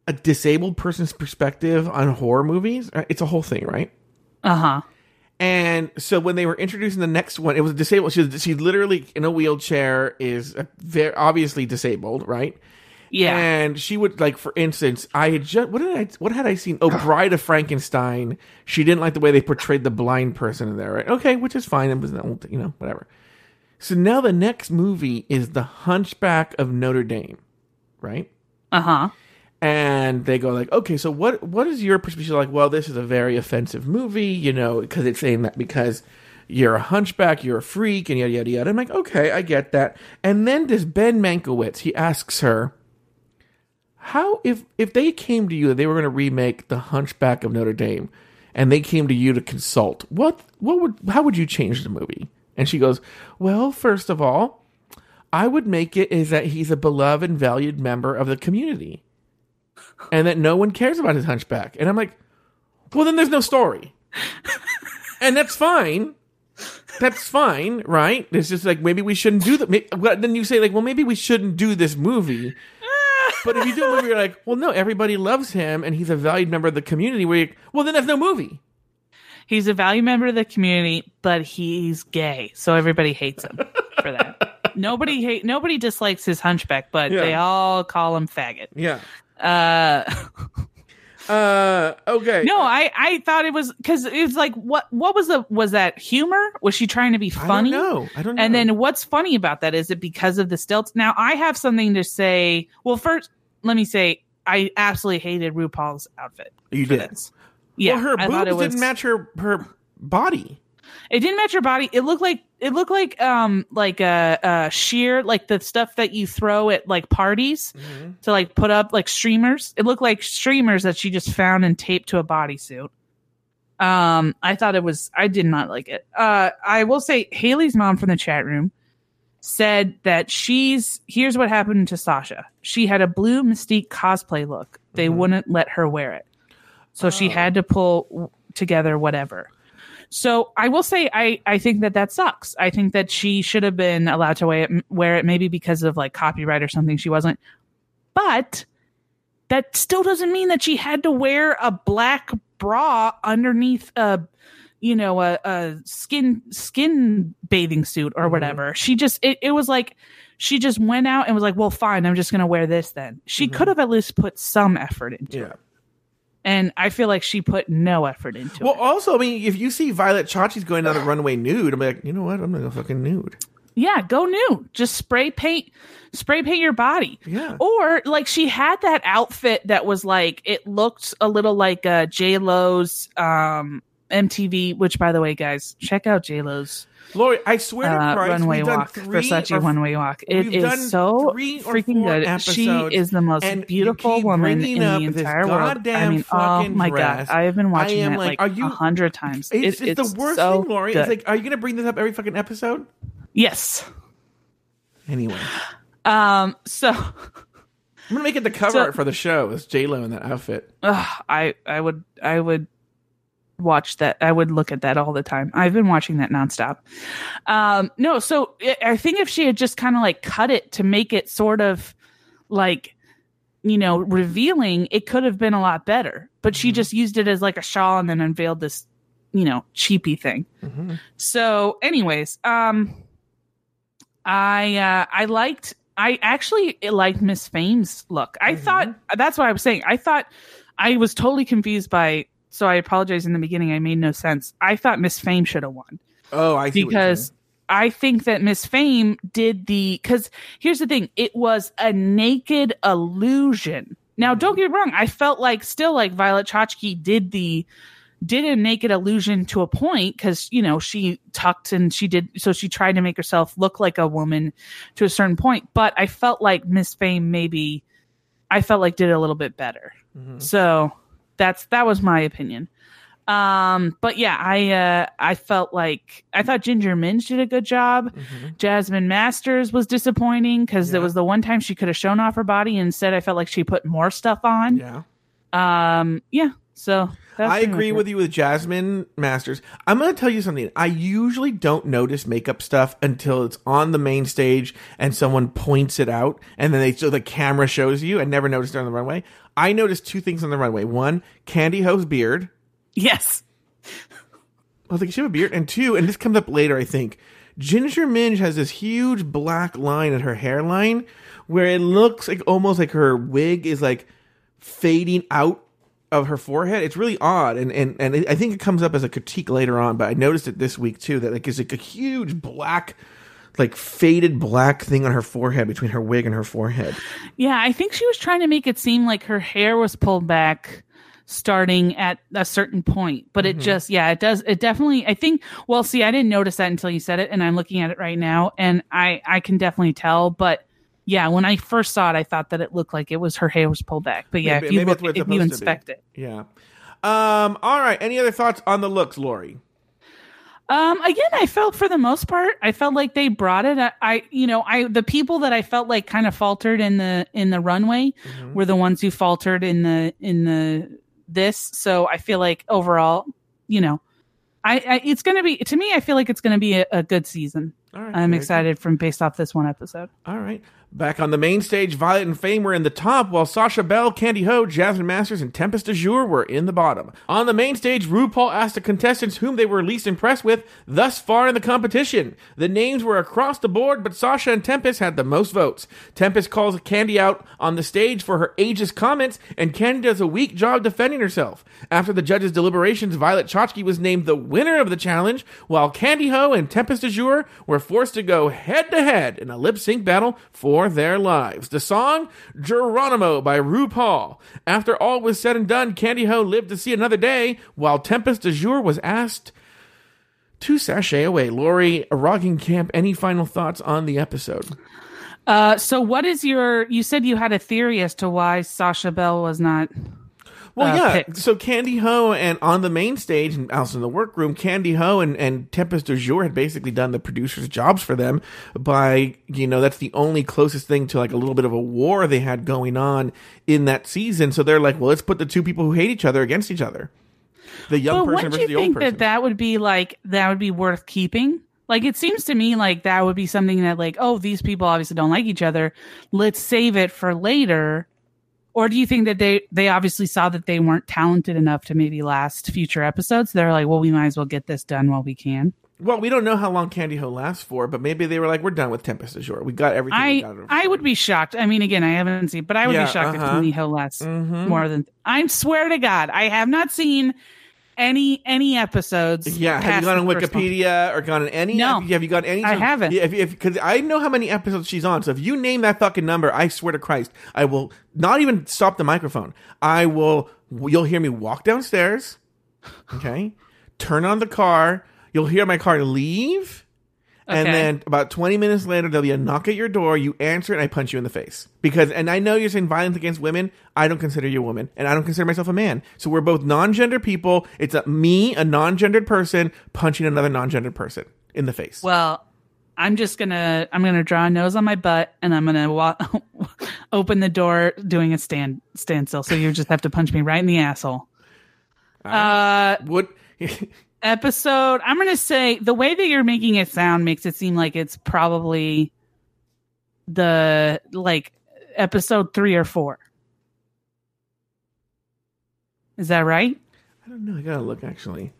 Speaker 1: a disabled person's perspective on horror movies Uh, it's a whole thing right
Speaker 3: Uh huh.
Speaker 1: And so when they were introducing the next one, it was disabled. She was, she literally in a wheelchair is very obviously disabled, right?
Speaker 3: Yeah.
Speaker 1: And she would like, for instance, I had just what did I what had I seen? Oh, (sighs) Bride of Frankenstein. She didn't like the way they portrayed the blind person in there, right? Okay, which is fine. It was an old, you know, whatever. So now the next movie is The Hunchback of Notre Dame, right?
Speaker 3: Uh huh.
Speaker 1: And they go like, okay, so what what is your perspective? Like, well, this is a very offensive movie, you know, because it's saying that because you're a hunchback, you're a freak, and yada yada yada. I'm like, okay, I get that. And then this Ben Mankiewicz, he asks her, how if if they came to you, they were going to remake The Hunchback of Notre Dame, and they came to you to consult, what what would how would you change the movie? And she goes, well, first of all. I would make it is that he's a beloved and valued member of the community and that no one cares about his hunchback. And I'm like, well, then there's no story. and that's fine. That's fine, right? It's just like maybe we shouldn't do that. But then you say like, well, maybe we shouldn't do this movie. But if you do a movie, you're like, well, no, everybody loves him and he's a valued member of the community. Where you, well, then there's no movie.
Speaker 3: He's a value member of the community, but he's gay, so everybody hates him for that. (laughs) Nobody hate. Nobody dislikes his hunchback, but
Speaker 1: Yeah.
Speaker 3: they all call him faggot.
Speaker 1: Yeah.
Speaker 3: Uh, (laughs)
Speaker 1: Uh, okay.
Speaker 3: No, I I thought it was because it was like what what was the was that humor? Was she trying to be funny?
Speaker 1: don't. I don't know.
Speaker 3: And then what's funny about that is it because of the stilts? Now I have something to say. Well, first let me say I absolutely hated RuPaul's outfit.
Speaker 1: you did.
Speaker 3: this. Yeah,
Speaker 1: well, her
Speaker 3: I
Speaker 1: boobs
Speaker 3: was.
Speaker 1: didn't match her her body.
Speaker 3: It didn't match her body. It looked like it looked like um like a, a sheer like the stuff that you throw at like parties
Speaker 1: Mm-hmm.
Speaker 3: to like put up like streamers. It looked like streamers that she just found and taped to a bodysuit. Um, I thought it was. I did not like it. Uh, I will say Haley's mom from the chat room said that she's here's what happened to Sasha. She had a blue Mystique cosplay look. They wouldn't let her wear it, so she had to pull together whatever. So I will say I I think that that sucks. I think that she should have been allowed to wear it, wear it maybe because of like copyright or something. She wasn't, but that still doesn't mean that she had to wear a black bra underneath a you know a, a skin skin bathing suit or mm-hmm. whatever. She just it, it was like she just went out and was like, well, fine, I'm just gonna wear this then. She mm-hmm. could have at least put some effort into
Speaker 1: Yeah.
Speaker 3: it. And I feel like she put no effort into
Speaker 1: Well,
Speaker 3: it.
Speaker 1: Well, also, I mean, if you see Violet Chachki's going down the runway nude, I'm like, you know what? I'm gonna go fucking nude.
Speaker 3: Yeah, go nude. Just spray paint, spray paint your body.
Speaker 1: Yeah.
Speaker 3: Or like she had that outfit that was like it looked a little like uh, J Lo's um, MTV. Which, by the way, guys, check out J Lo's
Speaker 1: Lauri, I swear to
Speaker 3: uh,
Speaker 1: Christ,
Speaker 3: runway walk,
Speaker 1: three
Speaker 3: Versace runway walk. It is so freaking good. She is the most beautiful woman in the entire world. I mean, oh my
Speaker 1: dress.
Speaker 3: god, I have been watching it
Speaker 1: like,
Speaker 3: like, a hundred times.
Speaker 1: It's,
Speaker 3: It-
Speaker 1: it's, the worst
Speaker 3: so
Speaker 1: thing, Lauri.
Speaker 3: good.
Speaker 1: It's like, are you gonna bring this up every fucking episode?
Speaker 3: yes.
Speaker 1: Anyway,
Speaker 3: Um. So.
Speaker 1: I'm gonna make it the cover
Speaker 3: So-
Speaker 1: art for the show. It's J Lo in that outfit.
Speaker 3: I I would I would watch that. I would look at that all the time. I've been watching that nonstop. Um, no, so I- I think if she had just kind of like cut it to make it sort of like you know revealing, it could have been a lot better. But she just used it as like a shawl and then unveiled this you know cheapy thing. So, anyways, um, I uh, I liked I actually liked Miss Fame's look. I thought that's what I was saying. I thought I was totally confused by. So I apologize in the beginning. I made no sense. I thought Miss Fame should have won
Speaker 1: Oh, I see. what you're
Speaker 3: because. I think that Miss Fame did the because here's the thing, it was a naked illusion. Now, don't get me wrong, I felt like still like Violet Chachki did the did a naked illusion to a point because you know she tucked and she did so she tried to make herself look like a woman to a certain point. But I felt like Miss Fame maybe I felt like did a little bit better. Mm-hmm. So that's that was my opinion. Um, but yeah, I uh I felt like I thought Ginger Minge did a good job. Jasmine Masters was disappointing because
Speaker 1: Yeah.
Speaker 3: it was the one time she could have shown off her body. Instead, I felt like she put more stuff on.
Speaker 1: Yeah.
Speaker 3: Um, yeah. So that's
Speaker 1: I agree with you with Jasmine Masters. I'm going to tell you something. I usually don't notice makeup stuff until it's on the main stage and someone points it out, and then they so the camera shows you. I never noticed it on the runway. I noticed two things on the runway. One, Kandy Ho's beard.
Speaker 3: Yes.
Speaker 1: I was like, she have a beard, and two, and this comes up later. I think Ginger Minge has this huge black line at her hairline where it looks like almost like her wig is like fading out of her forehead. It's really odd, and and and I think it comes up as a critique later on. But I noticed it this week too that like it's like a huge black, like faded black thing on her forehead between her wig and her forehead.
Speaker 3: Yeah, I think she was trying to make it seem like her hair was pulled back starting at a certain point, but
Speaker 1: Mm-hmm.
Speaker 3: it just yeah, it does it definitely I think well, see, I didn't notice that until you said it and I'm looking at it right now and I I can definitely tell, but yeah, when I first saw it, I thought that it looked like it was her hair was pulled back. But yeah,
Speaker 1: Maybe-
Speaker 3: if you look, if you inspect it,
Speaker 1: Yeah. Um. All right. Any other thoughts on the looks, Lauri?
Speaker 3: Um, again, I felt for the most part, I felt like they brought it. I, I, you know, I the people that I felt like kind of faltered in the in the runway
Speaker 1: Mm-hmm.
Speaker 3: were the ones who faltered in the in the this. So I feel like overall, you know, I, I it's gonna be to me. I feel like it's gonna be a, a good season.
Speaker 1: All right.
Speaker 3: I'm excited from based off this one episode.
Speaker 1: All right. Back on the main stage, Violet and Fame were in the top, while Sasha Belle, Kandy Ho, Jasmine Masters, and Tempest DuJour were in the bottom. On the main stage, RuPaul asked the contestants whom they were least impressed with thus far in the competition. The names were across the board, but Sasha and Tempest had the most votes. Tempest calls Kandy out on the stage for her ageist comments, and Kandy does a weak job defending herself. After the judges' deliberations, Violet Chachki was named the winner of the challenge, while Kandy Ho and Tempest DuJour were forced to go head to head in a lip sync battle for their lives. The song, Geronimo by RuPaul. After all was said and done, Kandy Ho lived to see another day, while Tempest DuJour was asked to sashay away. Lauri Camp, any final thoughts on the episode?
Speaker 3: Uh, so what is your? You said you had a theory as to why Sasha Belle was not.
Speaker 1: Well,
Speaker 3: uh,
Speaker 1: yeah. So Kandy Ho and on the main stage and also in the workroom, Kandy Ho and, and Tempest DuJour had basically done the producers' jobs for them by, you know, that's the only closest thing to like a little bit of a war they had going on in that season. So they're like, well, let's put the two people who hate each other against each other. The young
Speaker 3: But
Speaker 1: person versus
Speaker 3: you
Speaker 1: the old
Speaker 3: think that that would be like that would be worth keeping? Like it seems to me like that would be something that like oh these people obviously don't like each other. Let's save it for later. Or do you think that they they obviously saw that they weren't talented enough to maybe last future episodes? They're like, well, we might as well get this done while we can.
Speaker 1: well, we don't know how long Kandy Ho lasts for, but maybe they were like, we're done with Tempest Jour. We got everything. we
Speaker 3: I
Speaker 1: got out of-
Speaker 3: I would be shocked. I mean, again, I haven't seen, but I would
Speaker 1: Yeah,
Speaker 3: be shocked
Speaker 1: uh-huh.
Speaker 3: if Kandy Ho lasts
Speaker 1: Mhm.
Speaker 3: more than. I swear to God, I have not seen any any episodes.
Speaker 1: Yeah, have you gone on
Speaker 3: the first one.
Speaker 1: Wikipedia or gone on any?
Speaker 3: No.
Speaker 1: have you got any?
Speaker 3: I haven't.
Speaker 1: Yeah, if because I know how many episodes she's on. So if you name that fucking number, I swear to Christ, I will not even stop the microphone. I will. You'll hear me walk downstairs. Okay, turn on the car. You'll hear my car leave. And then about 20 minutes later, there'll be a knock at your door. You answer and I punch you in the face. Because, and I know you're saying violence against women. I don't consider you a woman, and I don't consider myself a man. So we're both non gender people. It's a, me, a non gendered person, punching another non gendered person in the face.
Speaker 3: Well, I'm just gonna I'm gonna draw a nose on my butt and I'm gonna wa- (laughs) open the door doing a stand standstill. So you just have to punch me right in the asshole. Uh,
Speaker 1: Would, (laughs)
Speaker 3: episode. I'm gonna say the way that you're making it sound makes it seem like it's probably the like episode three or four. Is that right?
Speaker 1: I don't know. I gotta look actually.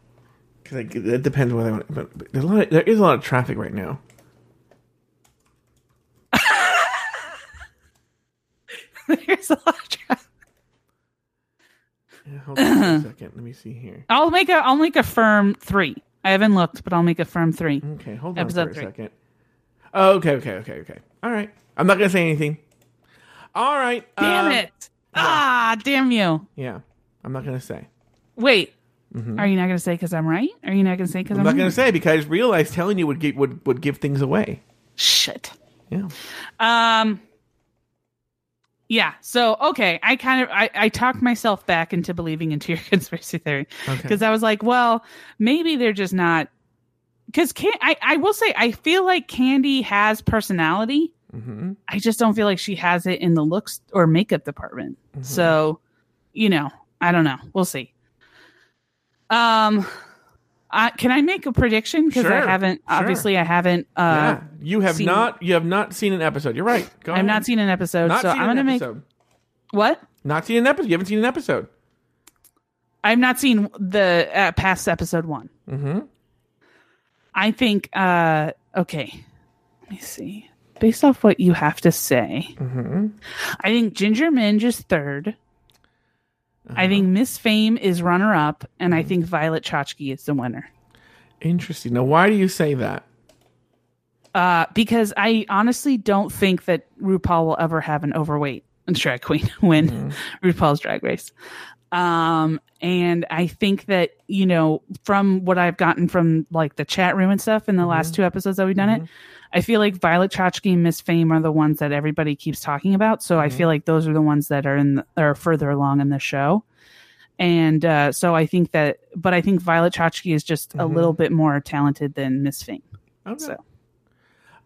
Speaker 1: Because it depends whether I want. But but there's a lot of, there is a lot of traffic right now. (laughs)
Speaker 3: There's a lot of traffic.
Speaker 1: Yeah, hold on a (clears throat) second. Let me see here.
Speaker 3: I'll make a I'll make a firm three. I haven't looked, but I'll make a firm three.
Speaker 1: Okay, hold on
Speaker 3: Episode
Speaker 1: for a
Speaker 3: three.
Speaker 1: second. Oh, okay, okay, okay, okay. All right. I'm not gonna say anything. All right.
Speaker 3: Damn
Speaker 1: um,
Speaker 3: it! Ah, damn you!
Speaker 1: Yeah, I'm not gonna say.
Speaker 3: Wait, are you not going to say because I'm right? Are you not going to say because.
Speaker 1: I'm
Speaker 3: I'm,
Speaker 1: not
Speaker 3: right?
Speaker 1: gonna say because I just realized telling you would give would would give things away.
Speaker 3: Shit.
Speaker 1: Yeah.
Speaker 3: Um. Yeah. So okay, I kind of I, I talked myself back into believing into (laughs) your conspiracy theory
Speaker 1: Okay.
Speaker 3: because I was like, well, maybe they're just not. Because can I I will say I feel like Kandy has personality.
Speaker 1: hmm
Speaker 3: I just don't feel like she has it in the looks or makeup department.
Speaker 1: Mm-hmm.
Speaker 3: So, you know, I don't know. We'll see. Um, Can I make a prediction? Because I haven't.
Speaker 1: sure.
Speaker 3: Obviously, I haven't. Uh,
Speaker 1: yeah. You have
Speaker 3: seen-
Speaker 1: not you have not seen an episode. You're right. Go
Speaker 3: I've
Speaker 1: ahead.
Speaker 3: not seen an episode,
Speaker 1: Not
Speaker 3: so I'm gonna make what?
Speaker 1: Not seen an episode. You haven't seen an episode.
Speaker 3: I've not seen the uh, past episode one.
Speaker 1: Mm-hmm.
Speaker 3: I think. uh Okay, let me see. Based off what you have to say,
Speaker 1: Mm-hmm.
Speaker 3: I think Ginger Minge is 3rd I think
Speaker 1: Uh-huh.
Speaker 3: Miss Fame is runner up, and. I think Violet Chachki is the winner.
Speaker 1: Interesting. Now, why do you say that?
Speaker 3: Uh, because I honestly don't think that RuPaul will ever have an overweight drag queen (laughs) win
Speaker 1: Mm-hmm.
Speaker 3: RuPaul's Drag Race. Um, and I think that you know from what I've gotten from like the chat room and stuff in the
Speaker 1: Mm-hmm.
Speaker 3: last two episodes that we've done it, I feel like Violet Chachki and Miss Fame are the ones that everybody keeps talking about. So
Speaker 1: Mm-hmm.
Speaker 3: I feel like those are the ones that are in the, are further along in the show. And uh, so I think that, but I think Violet Chachki is just a little bit more talented than Miss Fame.
Speaker 1: Okay.
Speaker 3: So.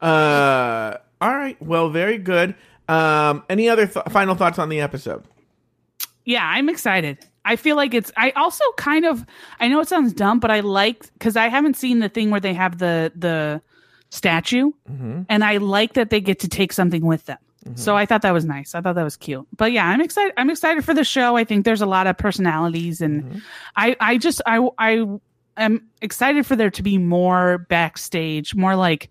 Speaker 1: Uh, all right. Well, very good. Um, any other th- final thoughts on the episode?
Speaker 3: Yeah i'm excited i feel like it's i also kind of i know it sounds dumb but i like because i haven't seen the thing where they have the the statue
Speaker 1: Mm-hmm.
Speaker 3: and i like that they get to take something with them So I thought that was nice. I thought that was cute. But yeah, I'm excited. I'm excited for the show. I think there's a lot of personalities, and I I just I I am excited for there to be more backstage, more like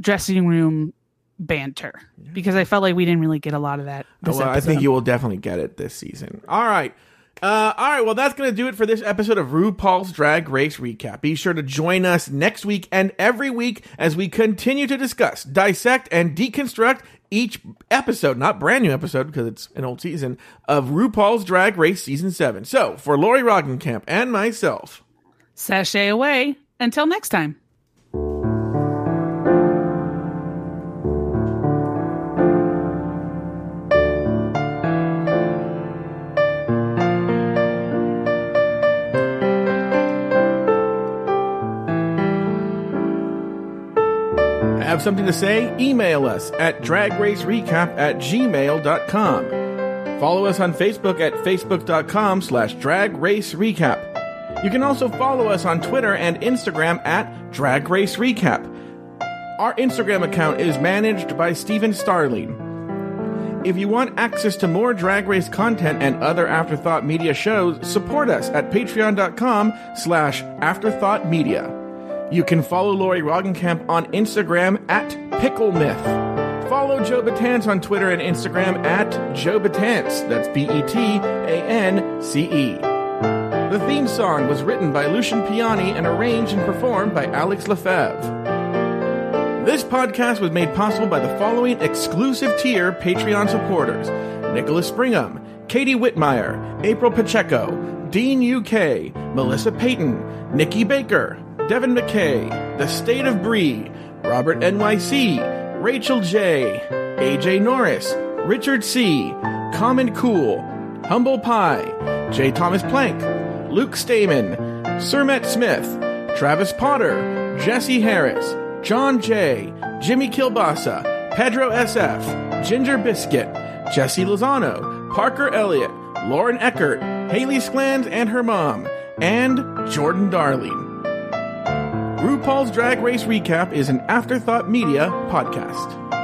Speaker 3: dressing room banter because I felt like we didn't really get a lot of that.
Speaker 1: Well, I think you will definitely get it this season. All right. Uh, all right, well, that's going to do it for this episode of RuPaul's Drag Race Recap. Be sure to join us next week and every week as we continue to discuss, dissect, and deconstruct each episode, not brand new episode because it's an old season, of RuPaul's Drag Race Season 7. So, for Lauri Roggenkamp and myself,
Speaker 3: sashay away. Until next time.
Speaker 1: Have something to say? Email us at dragracerecap at gmail.com. Follow us on Facebook at facebook.com slash dragracerecap. You can also follow us on Twitter and Instagram at Drag Race Recap. Our Instagram account is managed by Steven Starling. If you want access to more Drag Race content and other Afterthought Media shows, support us at patreon.com slash afterthoughtmedia. You can follow Lauri Roggenkamp on Instagram at Pickle Myth. Follow Joe Betance on Twitter and Instagram at Joe Betance. That's B E T A N C E. The theme song was written by Lucian Piani and arranged and performed by Alex Lefebvre. This podcast was made possible by the following exclusive tier Patreon supporters Nicholas Springham, Katie Whitmire, April Pacheco, Dean UK, Melissa Payton, Nikki Baker, Devin McKay, The State of Bree, Robert NYC, Rachel J, AJ Norris, Richard C, Common Cool, Humble Pie, J. Thomas Plank, Luke Stamen, Sermet Smith, Travis Potter, Jesse Harris, John J, Jimmy Kilbasa, Pedro SF, Ginger Biscuit, Jesse Lozano, Parker Elliott, Lauren Eckert, Haley Sklands and her mom, and Jordan Darling. RuPaul's Drag Race Recap is an Afterthought Media podcast.